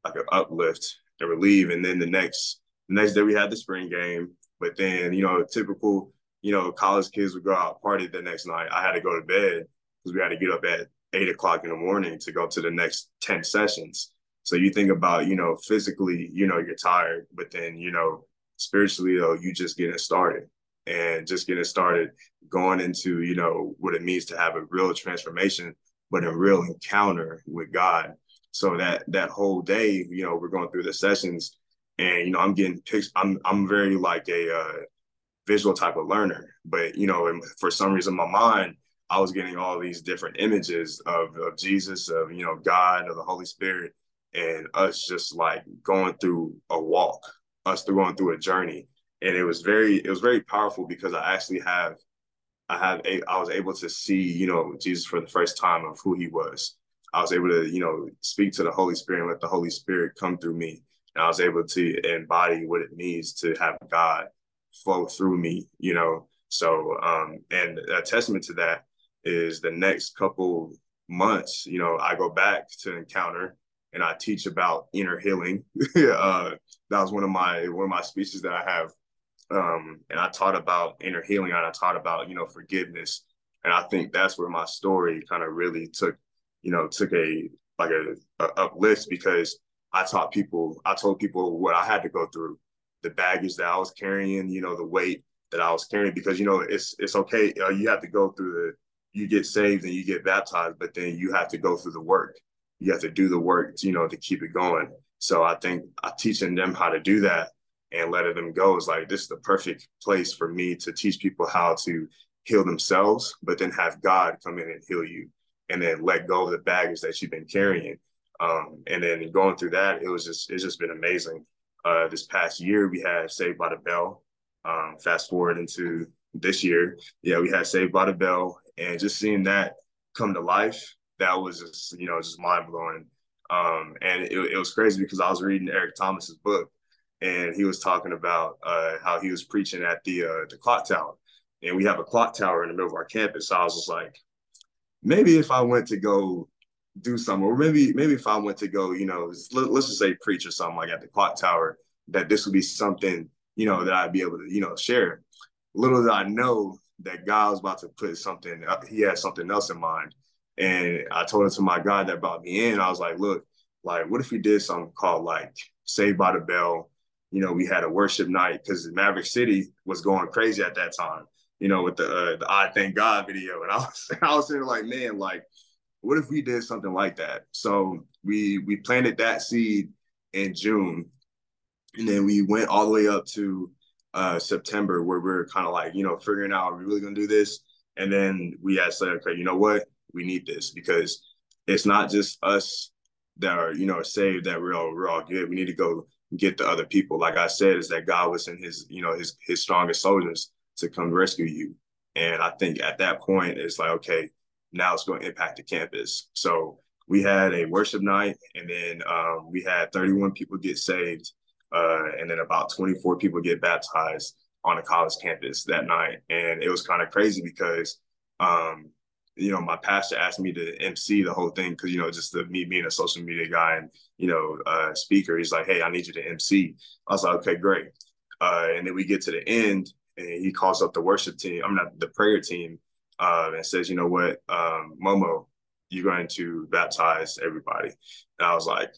like an uplift and relieve. And then the next the next day we had the spring game. But then, you know, typical, you know, college kids would go out party the next night. I had to go to bed because we had to get up at eight o'clock in the morning to go to the next 10 sessions. So you think about, you know, physically, you know, you're tired, but then, you know, spiritually though, you just getting started and just getting started going into, you know, what it means to have a real transformation, but a real encounter with God so that that whole day, you know, we're going through the sessions, and you know, I'm getting pictures. I'm I'm very like a uh, visual type of learner, but you know, and for some reason, my mind, I was getting all these different images of of Jesus, of you know, God, of the Holy Spirit, and us just like going through a walk, us going through a journey, and it was very it was very powerful because I actually have I have a, I was able to see you know Jesus for the first time of who he was I was able to, you know, speak to the Holy Spirit and let the Holy Spirit come through me. And I was able to embody what it means to have God flow through me, you know. So, um, and a testament to that is the next couple months, you know, I go back to encounter and I teach about inner healing. [LAUGHS] uh, that was one of my one of my speeches that I have. Um, and I taught about inner healing and I taught about, you know, forgiveness. And I think that's where my story kind of really took you know, took a like a, a uplift because I taught people, I told people what I had to go through, the baggage that I was carrying, you know, the weight that I was carrying, because you know it's it's okay. Uh, you have to go through the, you get saved and you get baptized, but then you have to go through the work. you have to do the work, to, you know, to keep it going. So I think uh, teaching them how to do that and letting them go is like this is the perfect place for me to teach people how to heal themselves, but then have God come in and heal you, and then let go of the baggage that you've been carrying. Um, and then going through that, it was just it's just been amazing. Uh, this past year, we had Saved by the Bell. Um, fast forward into this year, yeah, we had Saved by the Bell, and just seeing that come to life, that was just you know just mind blowing. Um, and it, it, was crazy because I was reading Eric Thomas's book, and he was talking about uh, how he was preaching at the uh, the clock tower, and we have a clock tower in the middle of our campus. So I was just like, maybe if I went to go do something, or maybe maybe if I went to go, you know, let, us just say preach or something like at the clock tower, that this would be something you know that I'd be able to you know share. Little did I know that God was about to put something. He had something else in mind, and I told it to my God that brought me in. I was like, look, like what if we did something called like Saved by the Bell? You know, we had a worship night because Maverick City was going crazy at that time you know, with the uh, the I thank God video, and I was [LAUGHS] I was sitting like, man, like, what if we did something like that? So we we planted that seed in June, and then we went all the way up to uh, September, where we are kind of like, you know, figuring out are we really gonna do this? And then we had said, okay, you know what, we need this because it's not just us that are you know saved that we're all we're all good. We need to go get the other people. Like I said, is that God was in His you know His His strongest soldiers to come rescue you. And I think at that point, it's like, okay, now it's going to impact the campus. So we had a worship night, and then um, we had 31 people get saved, uh, and then about 24 people get baptized on a college campus that night. And it was kind of crazy because, um, you know, my pastor asked me to MC the whole thing because, you know, just the, me being a social media guy and, you know, uh, speaker, he's like, hey, I need you to MC. I was like, okay, great. Uh, and then we get to the end, and he calls up the worship team. I'm not the prayer team, uh, and says, you know what, um, Momo, you're going to baptize everybody. And I was like,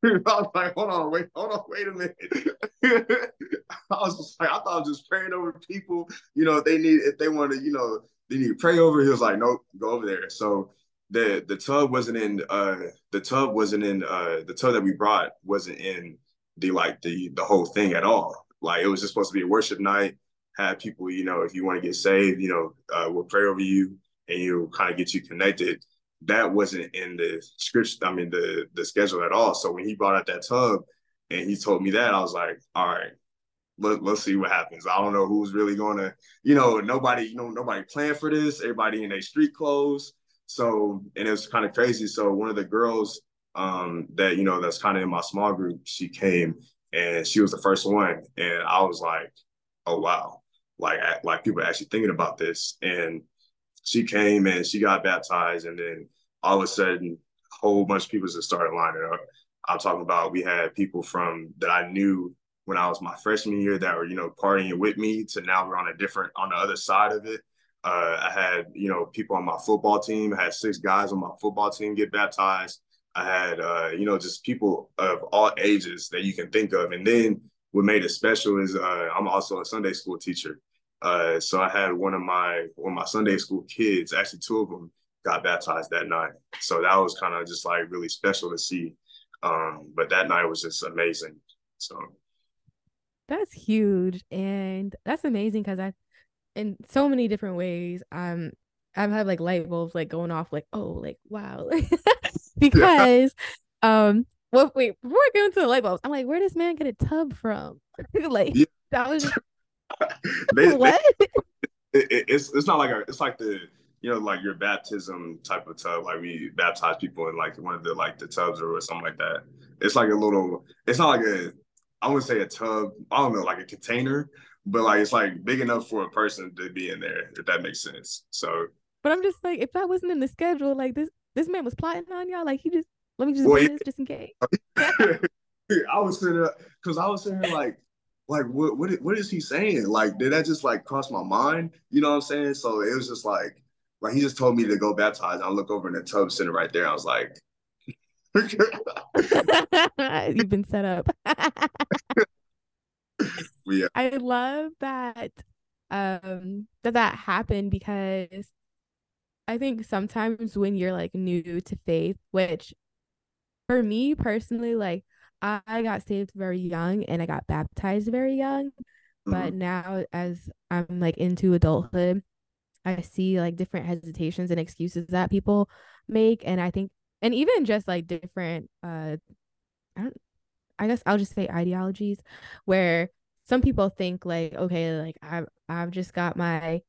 [LAUGHS] I was like, hold on, wait, hold on, wait a minute. [LAUGHS] I was just like, I thought I was just praying over people. You know, they need, if they want to, you know, they need to pray over. He was like, nope, go over there. So the the tub wasn't in uh the tub wasn't in uh the tub that we brought wasn't in the like the the whole thing at all. Like it was just supposed to be a worship night have people, you know, if you want to get saved, you know, uh, we'll pray over you and you'll kind of get you connected. That wasn't in the script, I mean, the the schedule at all. So when he brought out that tub and he told me that, I was like, all right, let, let's see what happens. I don't know who's really going to, you know, nobody, you know, nobody planned for this. Everybody in their street clothes. So, and it was kind of crazy. So one of the girls um, that, you know, that's kind of in my small group, she came and she was the first one. And I was like, oh, wow like like people actually thinking about this. And she came and she got baptized, and then all of a sudden, a whole bunch of people just started lining up. I'm talking about we had people from that I knew when I was my freshman year that were you know partying with me to now we're on a different on the other side of it. Uh, I had you know people on my football team. I had six guys on my football team get baptized. I had uh, you know just people of all ages that you can think of, and then what made it special is uh, I'm also a Sunday school teacher. Uh, so I had one of my one of my Sunday school kids, actually two of them, got baptized that night. So that was kind of just like really special to see. Um, but that night was just amazing. So that's huge, and that's amazing because I, in so many different ways, um, I've had like light bulbs like going off, like oh, like wow, [LAUGHS] [LAUGHS] because um well, wait, before I go into the light bulbs, I'm like, where does man get a tub from? [LAUGHS] like yeah. that was just [LAUGHS] [LAUGHS] they, what? They, it, it's it's not like a it's like the you know like your baptism type of tub like we baptize people in like one of the like the tubs or something like that. It's like a little. It's not like a I wouldn't say a tub. I don't know like a container, but like it's like big enough for a person to be in there if that makes sense. So. But I'm just like, if that wasn't in the schedule, like this this man was plotting on y'all. Like he just let me just well, this just in case. [LAUGHS] I was sitting because I was sitting like like what what what is he saying? Like did that just like cross my mind? You know what I'm saying? So it was just like like he just told me to go baptize. I look over in the tub sitting right there. I was like, [LAUGHS] You've been set up. [LAUGHS] yeah. I love that um that that happened because I think sometimes when you're like new to faith, which for me personally, like I got saved very young and I got baptized very young. Mm-hmm. But now as I'm like into adulthood, I see like different hesitations and excuses that people make. And I think and even just like different uh I don't I guess I'll just say ideologies where some people think like, okay, like I've I've just got my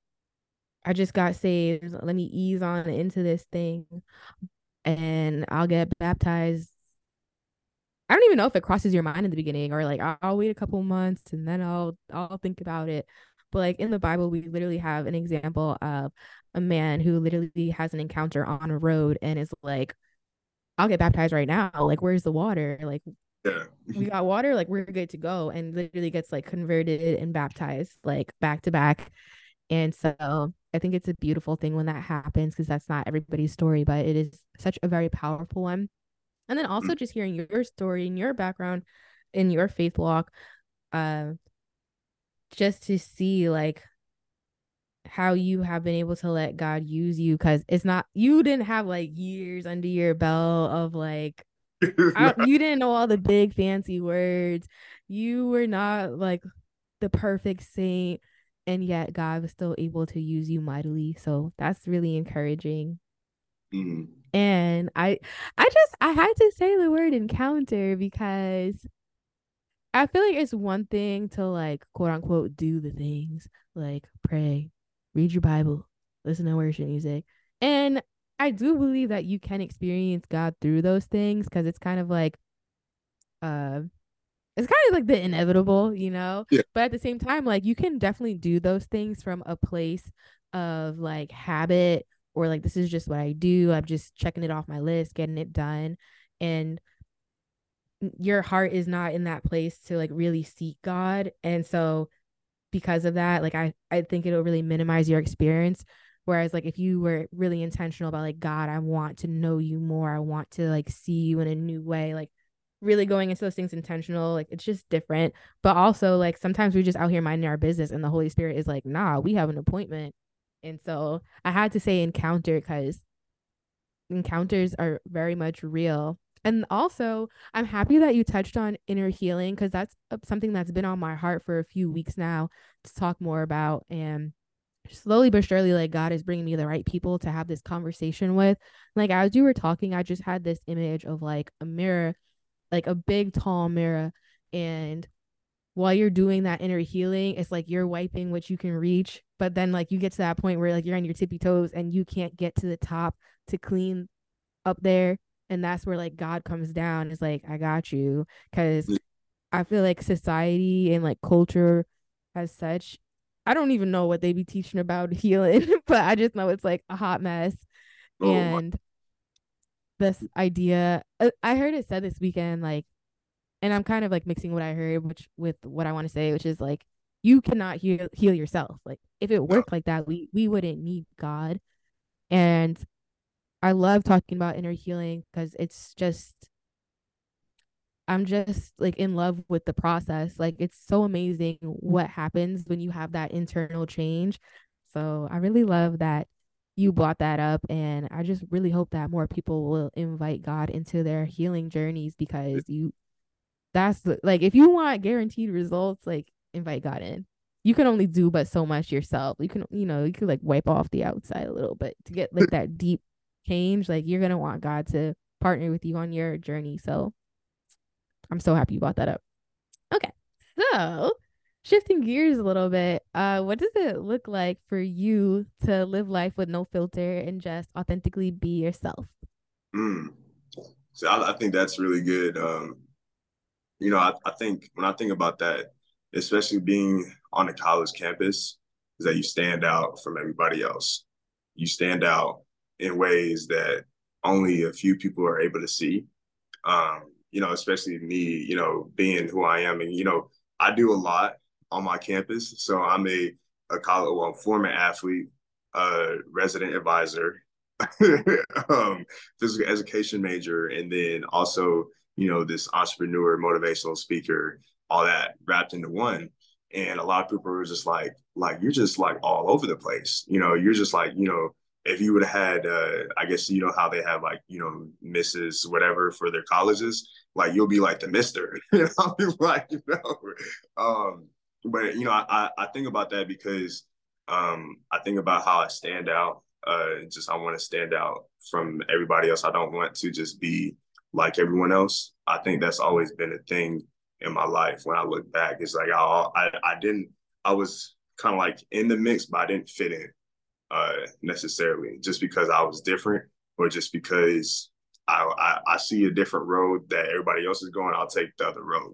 I just got saved. Let me ease on into this thing and I'll get baptized I don't even know if it crosses your mind in the beginning or like I'll, I'll wait a couple months and then I'll I'll think about it. But like in the Bible, we literally have an example of a man who literally has an encounter on a road and is like, I'll get baptized right now. Like, where's the water? Like, yeah. we got water, like we're good to go. And literally gets like converted and baptized like back to back. And so I think it's a beautiful thing when that happens because that's not everybody's story, but it is such a very powerful one and then also mm. just hearing your story and your background in your faith walk uh just to see like how you have been able to let God use you because it's not you didn't have like years under your belt of like [LAUGHS] I, you didn't know all the big fancy words. You were not like the perfect saint and yet God was still able to use you mightily. So that's really encouraging mm-hmm. And I I just I had to say the word encounter because I feel like it's one thing to like quote unquote do the things like pray, read your Bible, listen to worship music. And I do believe that you can experience God through those things because it's kind of like uh it's kind of like the inevitable, you know? Yeah. But at the same time, like you can definitely do those things from a place of like habit or like this is just what I do. I'm just checking it off my list, getting it done. And your heart is not in that place to like really seek God. And so because of that, like I I think it'll really minimize your experience. Whereas like if you were really intentional about like God, I want to know you more. I want to like see you in a new way. Like really going into those things intentional like it's just different but also like sometimes we're just out here minding our business and the holy spirit is like nah we have an appointment and so I had to say encounter because encounters are very much real. And also, I'm happy that you touched on inner healing because that's uh, something that's been on my heart for a few weeks now to talk more about. And slowly but surely, like God is bringing me the right people to have this conversation with. Like, as you were talking, I just had this image of like a mirror, like a big, tall mirror. And while you're doing that inner healing, it's like you're wiping what you can reach. But then like you get to that point where like you're on your tippy toes and you can't get to the top to clean up there. And that's where like God comes down. Is like, I got you. Cause I feel like society and like culture as such, I don't even know what they be teaching about [LAUGHS] healing, but I just know it's like a hot mess. Oh, and this idea, uh, I heard it said this weekend, like and I'm kind of like mixing what I heard which with what I want to say, which is like you cannot heal heal yourself. Like if it worked like that, we we wouldn't need God. And I love talking about inner healing because it's just I'm just like in love with the process. Like it's so amazing what happens when you have that internal change. So I really love that you brought that up and I just really hope that more people will invite God into their healing journeys because you that's like if you want guaranteed results, like invite God in. You can only do but so much yourself. You can, you know, you could like wipe off the outside a little bit to get like that deep change. Like you're gonna want God to partner with you on your journey. So I'm so happy you brought that up. Okay. So shifting gears a little bit, uh, what does it look like for you to live life with no filter and just authentically be yourself? Mm. So I, I think that's really good. Um, you know, I, I think when I think about that, especially being on a college campus, is that you stand out from everybody else. You stand out in ways that only a few people are able to see. Um, you know, especially me, you know, being who I am. And, you know, I do a lot on my campus. So I'm a, a college, well, former athlete, uh, resident advisor, [LAUGHS] um, physical education major, and then also you know, this entrepreneur, motivational speaker, all that wrapped into one. And a lot of people are just like, like, you're just like all over the place. You know, you're just like, you know, if you would have had, uh, I guess you know how they have like you know Mrs. whatever for their colleges, like you'll be like the Mister, [LAUGHS] you know, [LAUGHS] like you know, um, but you know, I I think about that because um, I think about how I stand out. Uh, just I want to stand out from everybody else. I don't want to just be like everyone else. I think that's always been a thing in my life. When I look back, it's like I I, I didn't. I was kind of like in the mix, but I didn't fit in uh, necessarily just because I was different or just because I, I, I see a different road that everybody else is going. I'll take the other road.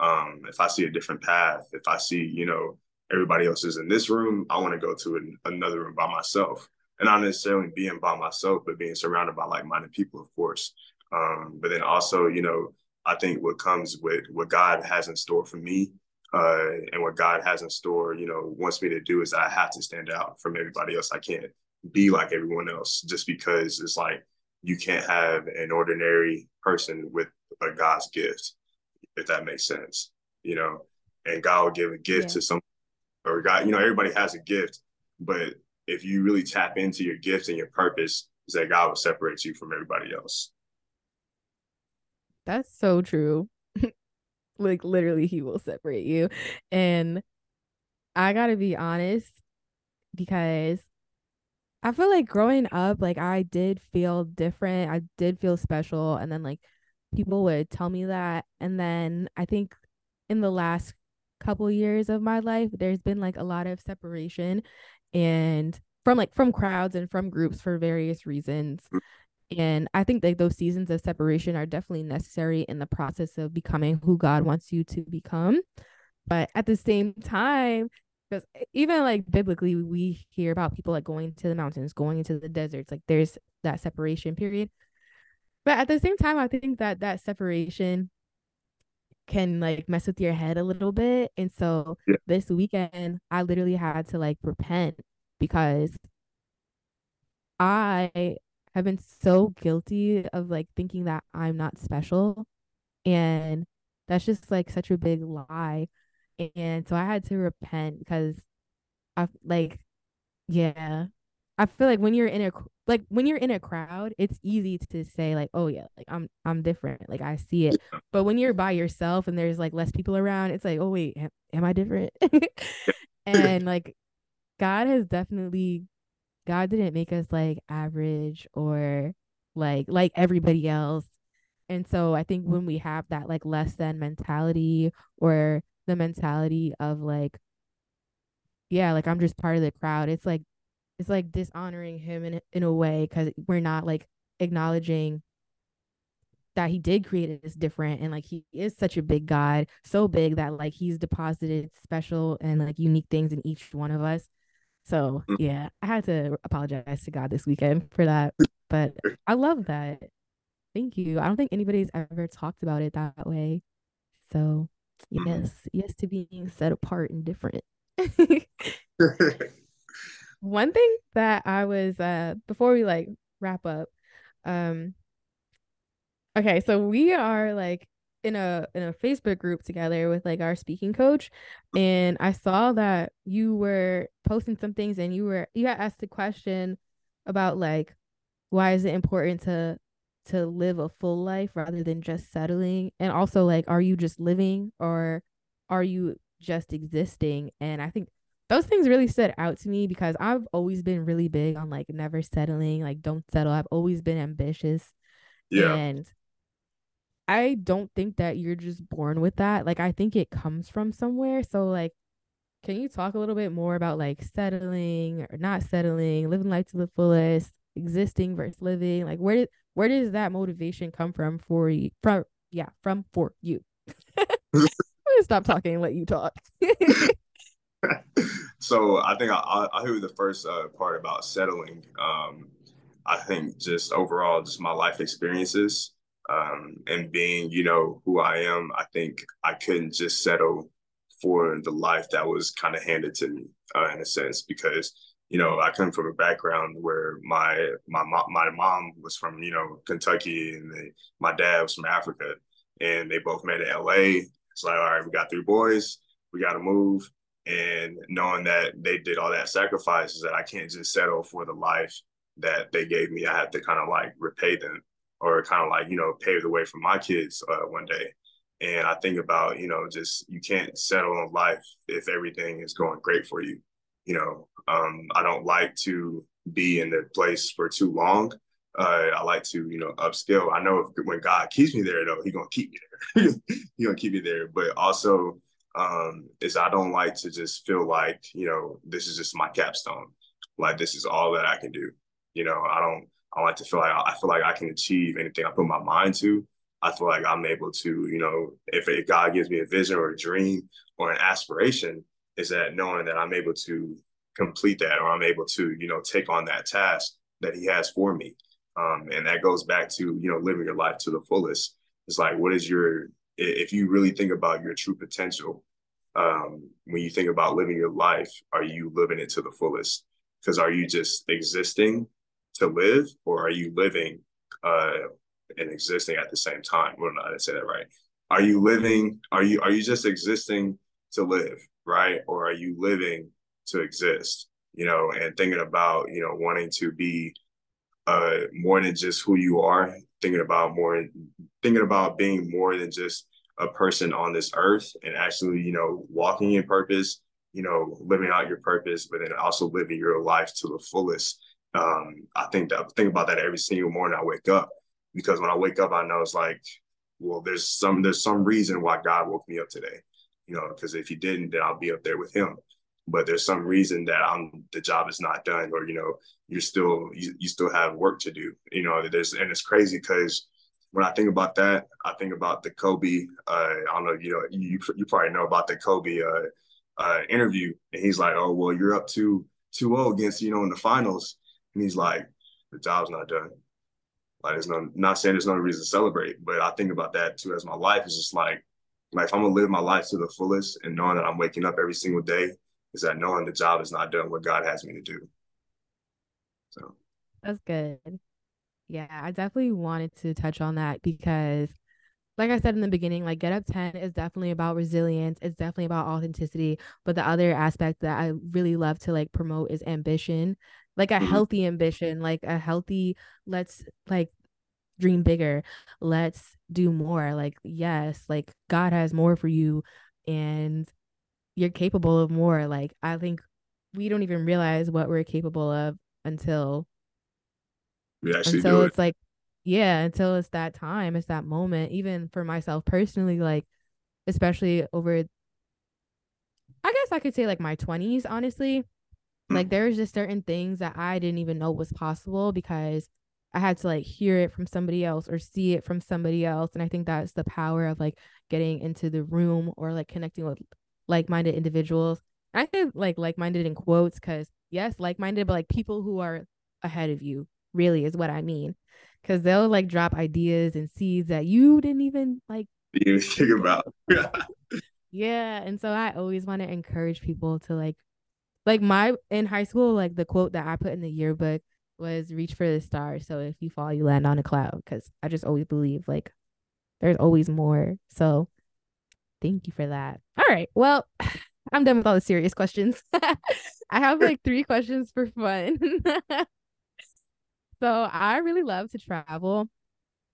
Um, if I see a different path, if I see you know everybody else is in this room, I want to go to an, another room by myself. And not necessarily being by myself, but being surrounded by like-minded people, of course. Um, but then also, you know, I think what comes with what God has in store for me uh, and what God has in store, you know, wants me to do is I have to stand out from everybody else. I can't be like everyone else just because it's like you can't have an ordinary person with a God's gift, if that makes sense, you know, and God will give a gift yeah. to some or God, you know, everybody has a gift, but if you really tap into your gift and your purpose, is that God will separate you from everybody else. That's so true. [LAUGHS] like literally he will separate you. And I got to be honest because I feel like growing up like I did feel different. I did feel special and then like people would tell me that and then I think in the last couple years of my life there's been like a lot of separation and from like from crowds and from groups for various reasons and i think that those seasons of separation are definitely necessary in the process of becoming who god wants you to become. But at the same time because even like biblically we hear about people like going to the mountains going into the deserts like there's that separation period. But at the same time i think that that separation can like mess with your head a little bit. And so yeah. this weekend i literally had to like repent because i have been so guilty of like thinking that I'm not special. And that's just like such a big lie. And so I had to repent because I like, yeah, I feel like when you're in a like when you're in a crowd, it's easy to say like, oh yeah, like I'm I'm different, like I see it. But when you're by yourself and there's like less people around, it's like, oh wait, am, am I different? [LAUGHS] and like God has definitely God didn't make us like average or like like everybody else. And so I think when we have that like less than mentality or the mentality of like yeah, like I'm just part of the crowd, it's like it's like dishonoring him in in a way cuz we're not like acknowledging that he did create us different and like he is such a big god so big that like he's deposited special and like unique things in each one of us so mm. yeah, I had to apologize to God this weekend for that. But I love that. Thank you. I don't think anybody's ever talked about it that way. So mm-hmm. yes, yes to being set apart and different. [LAUGHS] [LAUGHS] One thing that I was uh before we like wrap up, um okay, so we are like in a in a Facebook group together with like our speaking coach and I saw that you were posting some things and you were you had asked a question about like why is it important to to live a full life rather than just settling? And also like are you just living or are you just existing? And I think those things really stood out to me because I've always been really big on like never settling like don't settle. I've always been ambitious yeah. and I don't think that you're just born with that. Like I think it comes from somewhere. So like can you talk a little bit more about like settling or not settling, living life to the fullest, existing versus living? Like where did where does that motivation come from for you? From yeah, from for you. [LAUGHS] Stop talking and let you talk. [LAUGHS] so I think I I hear the first uh, part about settling. Um, I think just overall, just my life experiences um, and being, you know, who I am, I think I couldn't just settle for the life that was kind of handed to me uh, in a sense because you know I come from a background where my my mom my mom was from you know Kentucky and they, my dad was from Africa and they both met in L.A. It's like all right, we got three boys, we got to move, and knowing that they did all that sacrifices that I can't just settle for the life that they gave me, I have to kind of like repay them or kind of like, you know, pave the way for my kids uh, one day. And I think about, you know, just you can't settle in life if everything is going great for you. You know, um, I don't like to be in the place for too long. Uh, I like to, you know, upskill. I know if, when God keeps me there, though, He gonna keep me there. [LAUGHS] he gonna keep me there. But also, um, is I don't like to just feel like, you know, this is just my capstone. Like this is all that I can do. You know, I don't. I like to feel like I feel like I can achieve anything I put my mind to. I feel like I'm able to, you know, if, if God gives me a vision or a dream or an aspiration, is that knowing that I'm able to complete that or I'm able to, you know, take on that task that He has for me. Um, and that goes back to, you know, living your life to the fullest. It's like, what is your, if you really think about your true potential, um, when you think about living your life, are you living it to the fullest? Because are you just existing to live or are you living uh, and existing at the same time? Well, not I say that right. Are you living? Are you are you just existing to live, right? Or are you living to exist? You know, and thinking about you know wanting to be uh, more than just who you are. Thinking about more, thinking about being more than just a person on this earth, and actually, you know, walking in purpose. You know, living out your purpose, but then also living your life to the fullest. Um, I think that think about that every single morning I wake up because when I wake up, I know it's like, well, there's some there's some reason why God woke me up today, you know, because if He didn't, then I'll be up there with Him. But there's some reason that I'm the job is not done, or you know, you're still you, you still have work to do, you know. There's and it's crazy because when I think about that, I think about the Kobe. Uh, I don't know, you know, you you probably know about the Kobe uh, uh, interview, and he's like, "Oh, well, you're up to 2-0 against you know in the finals," and he's like, "The job's not done." Like, there's no, not saying there's no reason to celebrate, but I think about that too as my life is just like, like if I'm gonna live my life to the fullest and knowing that I'm waking up every single day, is that knowing the job is not done what God has me to do. So that's good. Yeah, I definitely wanted to touch on that because like I said in the beginning, like Get Up 10 is definitely about resilience. It's definitely about authenticity. But the other aspect that I really love to like promote is ambition like a mm-hmm. healthy ambition, like a healthy, let's like dream bigger, let's do more. Like, yes, like God has more for you and you're capable of more. Like, I think we don't even realize what we're capable of until we actually until it's like yeah until it's that time it's that moment even for myself personally like especially over i guess i could say like my 20s honestly like mm. there's just certain things that I didn't even know was possible because I had to like hear it from somebody else or see it from somebody else. And I think that's the power of like getting into the room or like connecting with like-minded individuals. I think like like-minded in quotes because yes, like-minded, but like people who are ahead of you really is what I mean. Cause they'll like drop ideas and seeds that you didn't even like you think about. [LAUGHS] yeah. And so I always want to encourage people to like like my in high school, like the quote that I put in the yearbook was reach for the stars. So if you fall, you land on a cloud. Cause I just always believe like there's always more. So thank you for that. All right. Well, [SIGHS] I'm done with all the serious questions. [LAUGHS] I have like three questions for fun. [LAUGHS] so I really love to travel.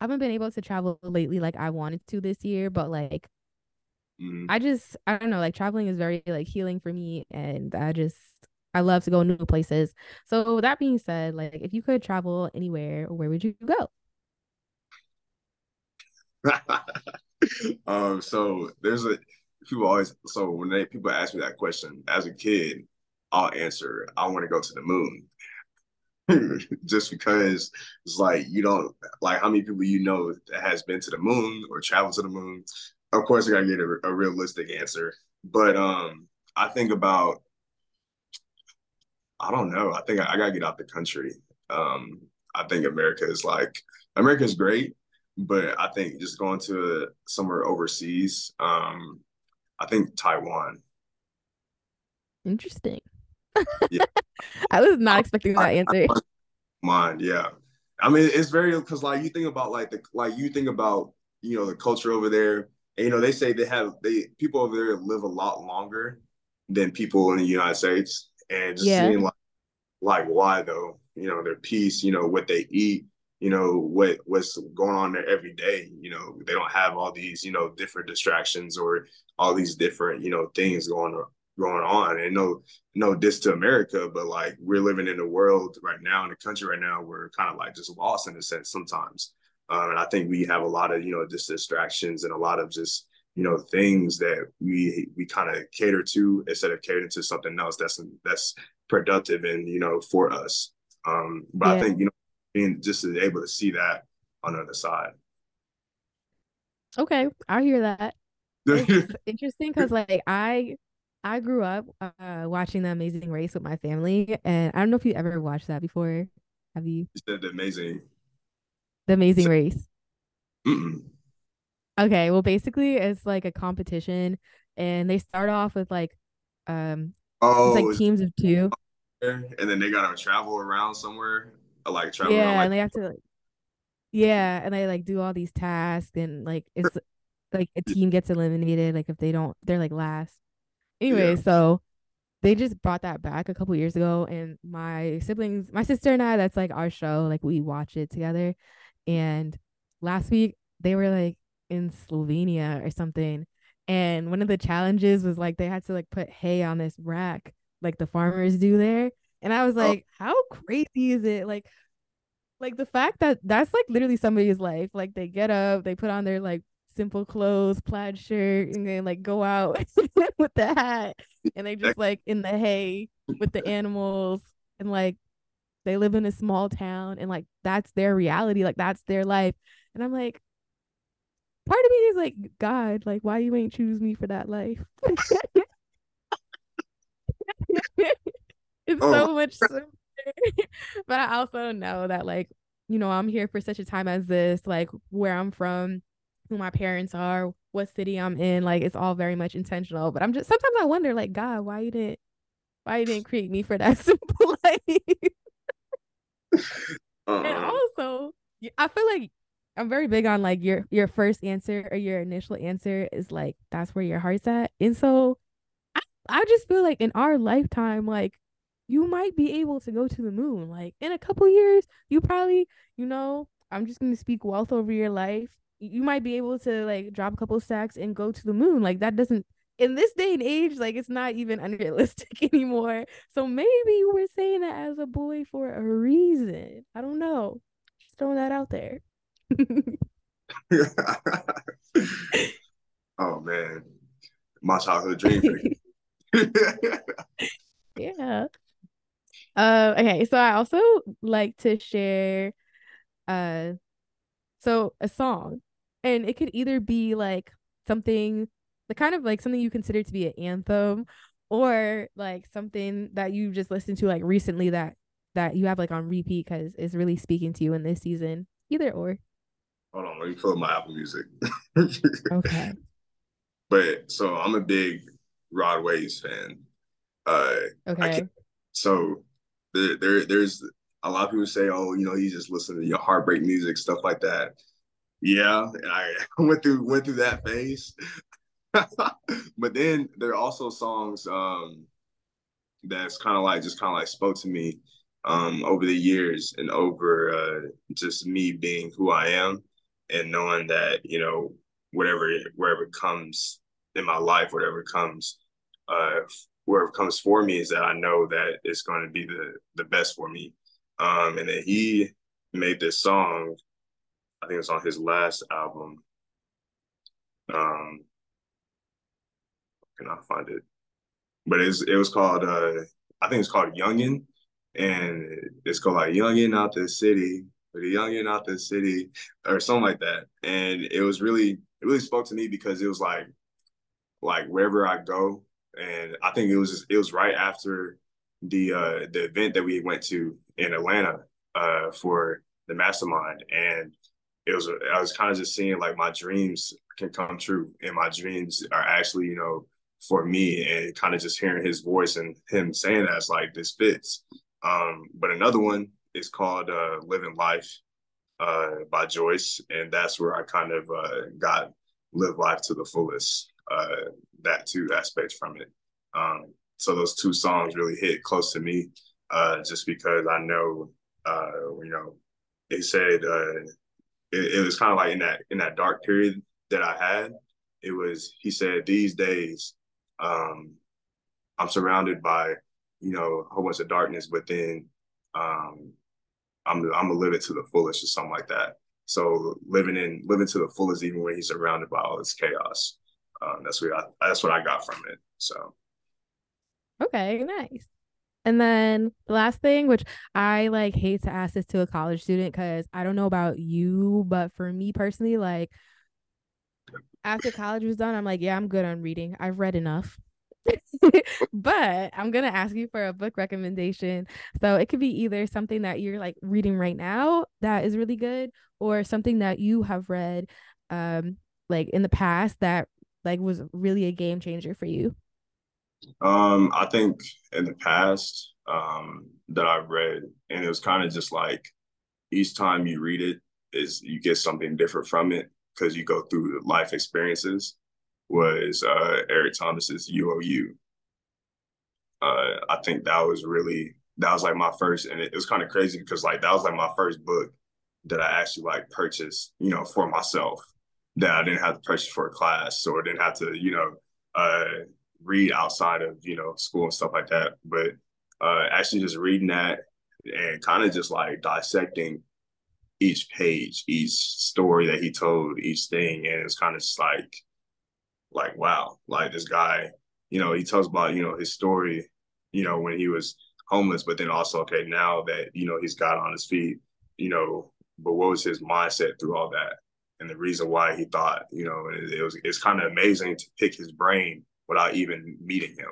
I haven't been able to travel lately like I wanted to this year, but like Mm-hmm. I just I don't know, like traveling is very like healing for me and I just I love to go new places. So that being said, like if you could travel anywhere, where would you go? [LAUGHS] um so there's a people always so when they people ask me that question as a kid, I'll answer I want to go to the moon. [LAUGHS] just because it's like you don't like how many people you know that has been to the moon or traveled to the moon of course I gotta get a, a realistic answer. But um I think about I don't know. I think I, I gotta get out the country. Um I think America is like America is great, but I think just going to somewhere overseas, um, I think Taiwan. Interesting. Yeah. [LAUGHS] I was not expecting that answer. Mind, yeah. I mean, it's very because like you think about like the like you think about you know the culture over there and, you know, they say they have they people over there live a lot longer than people in the United States, and just yeah. seeing like like why though, you know, their peace, you know, what they eat, you know, what what's going on there every day. You know, they don't have all these, you know, different distractions or all these different, you know, things going on going on. And no, no this to America, but like we're living in a world right now in the country right now, we're kind of like just lost in a sense sometimes. Um, and I think we have a lot of, you know, just distractions and a lot of just, you know, things that we we kind of cater to instead of catering to something else that's that's productive and, you know, for us. Um, but yeah. I think, you know, being just able to see that on the other side. Okay, I hear that. It's [LAUGHS] interesting because like I I grew up uh, watching The Amazing Race with my family, and I don't know if you ever watched that before. Have you? You said the amazing. The Amazing Race. Mm-mm. Okay, well, basically, it's like a competition, and they start off with like, um, oh, it's like teams of two, and then they gotta travel around somewhere, like travel. Yeah, around, like- and they have to, like, yeah, and they like do all these tasks, and like it's like a team gets eliminated, like if they don't, they're like last. Anyway, yeah. so they just brought that back a couple years ago and my siblings my sister and i that's like our show like we watch it together and last week they were like in slovenia or something and one of the challenges was like they had to like put hay on this rack like the farmers do there and i was oh. like oh. how crazy is it like like the fact that that's like literally somebody's life like they get up they put on their like simple clothes, plaid shirt, and then like go out [LAUGHS] with the hat and they just [LAUGHS] like in the hay with the animals and like they live in a small town and like that's their reality, like that's their life. And I'm like, part of me is like, God, like why you ain't choose me for that life? [LAUGHS] it's oh. so much simpler. [LAUGHS] but I also know that like, you know, I'm here for such a time as this, like where I'm from who my parents are, what city I'm in. Like it's all very much intentional. But I'm just sometimes I wonder, like, God, why you didn't why you didn't create me for that [LAUGHS] simple life? Uh-uh. And also, I feel like I'm very big on like your your first answer or your initial answer is like that's where your heart's at. And so I, I just feel like in our lifetime, like you might be able to go to the moon. Like in a couple years, you probably, you know, I'm just gonna speak wealth over your life you might be able to like drop a couple stacks and go to the moon. Like that doesn't in this day and age, like it's not even unrealistic [LAUGHS] anymore. So maybe you were saying that as a boy for a reason. I don't know. Just throwing that out there. [LAUGHS] oh man. My childhood dream. [LAUGHS] yeah. Uh, okay, so I also like to share uh so a song and it could either be like something the kind of like something you consider to be an anthem or like something that you just listened to like recently that that you have like on repeat because it's really speaking to you in this season either or. Hold on let me pull my apple music. Okay. [LAUGHS] But so i'm a big Rod Wave's fan. Uh okay. so there, there there's a lot of people say oh you know you just listen to your heartbreak music stuff like that. Yeah, and I [LAUGHS] went through went through that phase. [LAUGHS] but then there are also songs um, that's kind of like just kind of like spoke to me um, over the years and over uh, just me being who I am and knowing that you know whatever wherever comes in my life, whatever comes uh, wherever comes for me is that I know that it's going to be the the best for me. Um, and then he made this song I think it's on his last album. Um, can I find it? But it's it was called uh I think it's called Yungen, and it's called like Yungen out the city, or the Yungen out the city, or something like that. And it was really it really spoke to me because it was like like wherever I go, and I think it was just, it was right after the uh the event that we went to in Atlanta uh for the mastermind and it was I was kind of just seeing like my dreams can come true and my dreams are actually you know for me and kind of just hearing his voice and him saying that's like this fits um but another one is called uh living life uh by Jo'ce and that's where i kind of uh got live life to the fullest uh that two aspects from it um so those two songs really hit close to me uh just because i know uh, you know, they said it, it was kind of like in that in that dark period that I had. It was he said these days um, I'm surrounded by you know a whole bunch of darkness, but then um, I'm I'm live it to the fullest or something like that. So living in living to the fullest, even when he's surrounded by all this chaos. Um, that's what I that's what I got from it. So okay, nice. And then the last thing, which I like hate to ask this to a college student because I don't know about you, but for me personally, like after college was done, I'm like, yeah, I'm good on reading. I've read enough. [LAUGHS] but I'm gonna ask you for a book recommendation. So it could be either something that you're like reading right now that is really good, or something that you have read um like in the past that like was really a game changer for you. Um, I think in the past, um, that I've read, and it was kind of just like each time you read it is you get something different from it because you go through life experiences. Was uh, Eric Thomas's You Owe You. Uh, I think that was really that was like my first, and it, it was kind of crazy because like that was like my first book that I actually like purchased, you know, for myself that I didn't have to purchase for a class or didn't have to, you know, uh, read outside of you know school and stuff like that. But uh, actually, just reading that and kind of just like dissecting each page, each story that he told, each thing, and it's kind of just like, like wow, like this guy, you know, he tells about you know his story, you know, when he was homeless, but then also okay now that you know he's got on his feet, you know, but what was his mindset through all that? and the reason why he thought, you know, it, it was it's kind of amazing to pick his brain without even meeting him.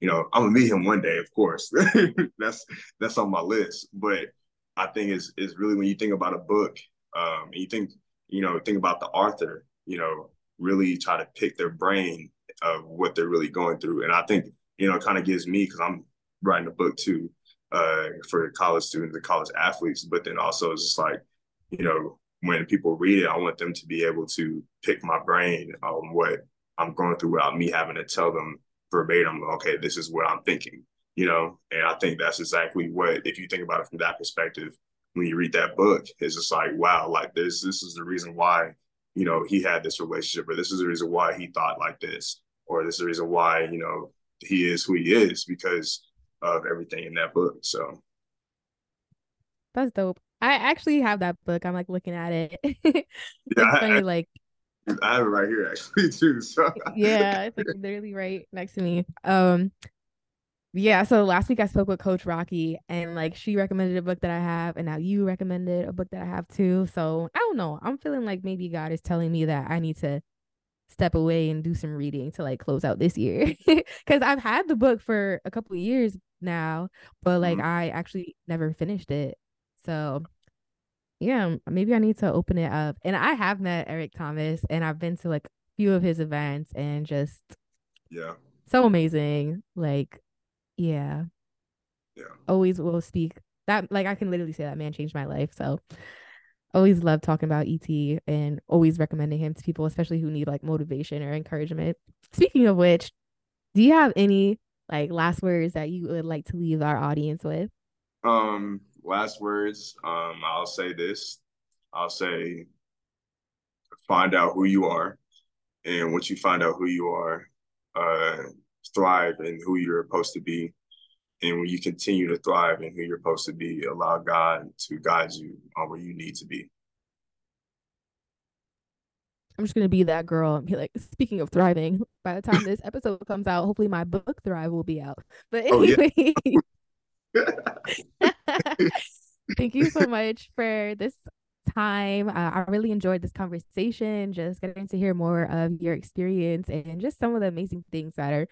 You know, I'm gonna meet him one day, of course. [LAUGHS] that's that's on my list. But I think is it's really when you think about a book, um, and you think, you know, think about the author, you know, really try to pick their brain of what they're really going through. And I think, you know, it kind of gives me because I'm writing a book too, uh, for college students and college athletes, but then also it's just like, you know, when people read it, I want them to be able to pick my brain on what I'm going through without me having to tell them verbatim, okay, this is what I'm thinking, you know? And I think that's exactly what, if you think about it from that perspective, when you read that book, it's just like, wow, like this, this is the reason why, you know, he had this relationship, or this is the reason why he thought like this, or this is the reason why, you know, he is who he is because of everything in that book. So that's dope. I actually have that book. I'm like looking at it. [LAUGHS] it's yeah, funny, I, like I have it right here actually too. So [LAUGHS] yeah, it's like literally right next to me. Um, yeah. So last week I spoke with Coach Rocky, and like she recommended a book that I have, and now you recommended a book that I have too. So I don't know. I'm feeling like maybe God is telling me that I need to step away and do some reading to like close out this year [LAUGHS] because I've had the book for a couple of years now, but like mm-hmm. I actually never finished it. So yeah, maybe I need to open it up. And I have met Eric Thomas and I've been to like a few of his events and just yeah. So amazing. Like yeah. Yeah. Always will speak. That like I can literally say that man changed my life. So always love talking about ET and always recommending him to people, especially who need like motivation or encouragement. Speaking of which, do you have any like last words that you would like to leave our audience with? Um, last words. Um, I'll say this. I'll say find out who you are. And once you find out who you are, uh, thrive in who you're supposed to be. And when you continue to thrive in who you're supposed to be, allow God to guide you on where you need to be. I'm just gonna be that girl and be like, speaking of thriving, by the time this [LAUGHS] episode comes out, hopefully my book Thrive will be out. But anyway. Oh, yeah. [LAUGHS] Thank you so much for this time. Uh, I really enjoyed this conversation, just getting to hear more of your experience and just some of the amazing things that are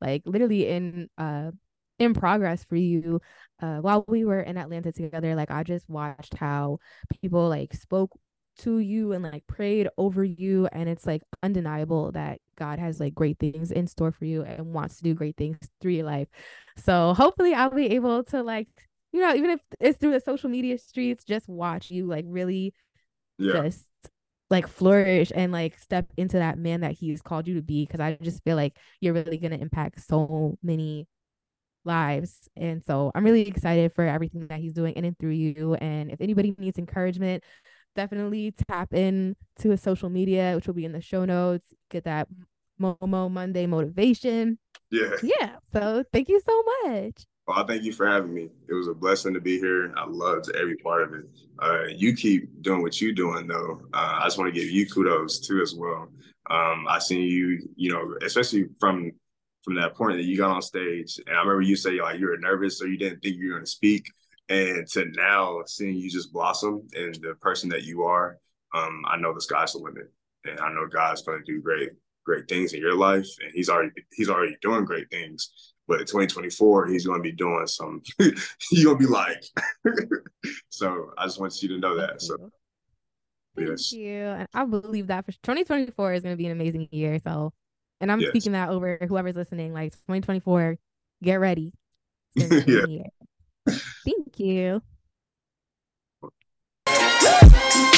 like literally in uh in progress for you. Uh, while we were in Atlanta together, like I just watched how people like spoke to you and like prayed over you and it's like undeniable that God has like great things in store for you and wants to do great things through your life. So hopefully I'll be able to like you know even if it's through the social media streets just watch you like really yeah. just like flourish and like step into that man that he's called you to be because I just feel like you're really going to impact so many lives. And so I'm really excited for everything that he's doing in and through you. And if anybody needs encouragement, definitely tap in to his social media, which will be in the show notes. Get that Momo Monday motivation. Yeah. Yeah. So thank you so much. Well, I thank you for having me. It was a blessing to be here. I loved every part of it. Uh, you keep doing what you're doing, though. Uh, I just want to give you kudos too, as well. Um, I seen you, you know, especially from from that point that you got on stage, and I remember you say like you were nervous or you didn't think you were going to speak, and to now seeing you just blossom and the person that you are, um, I know the sky's the limit, and I know God's going to do great great things in your life, and He's already He's already doing great things. But in 2024, he's going to be doing some. he's going to be like. [LAUGHS] so I just want you to know that. So. Thank yes. you, and I believe that for 2024 is going to be an amazing year. So, and I'm yes. speaking that over whoever's listening. Like 2024, get ready. [LAUGHS] yeah. Thank you. [LAUGHS]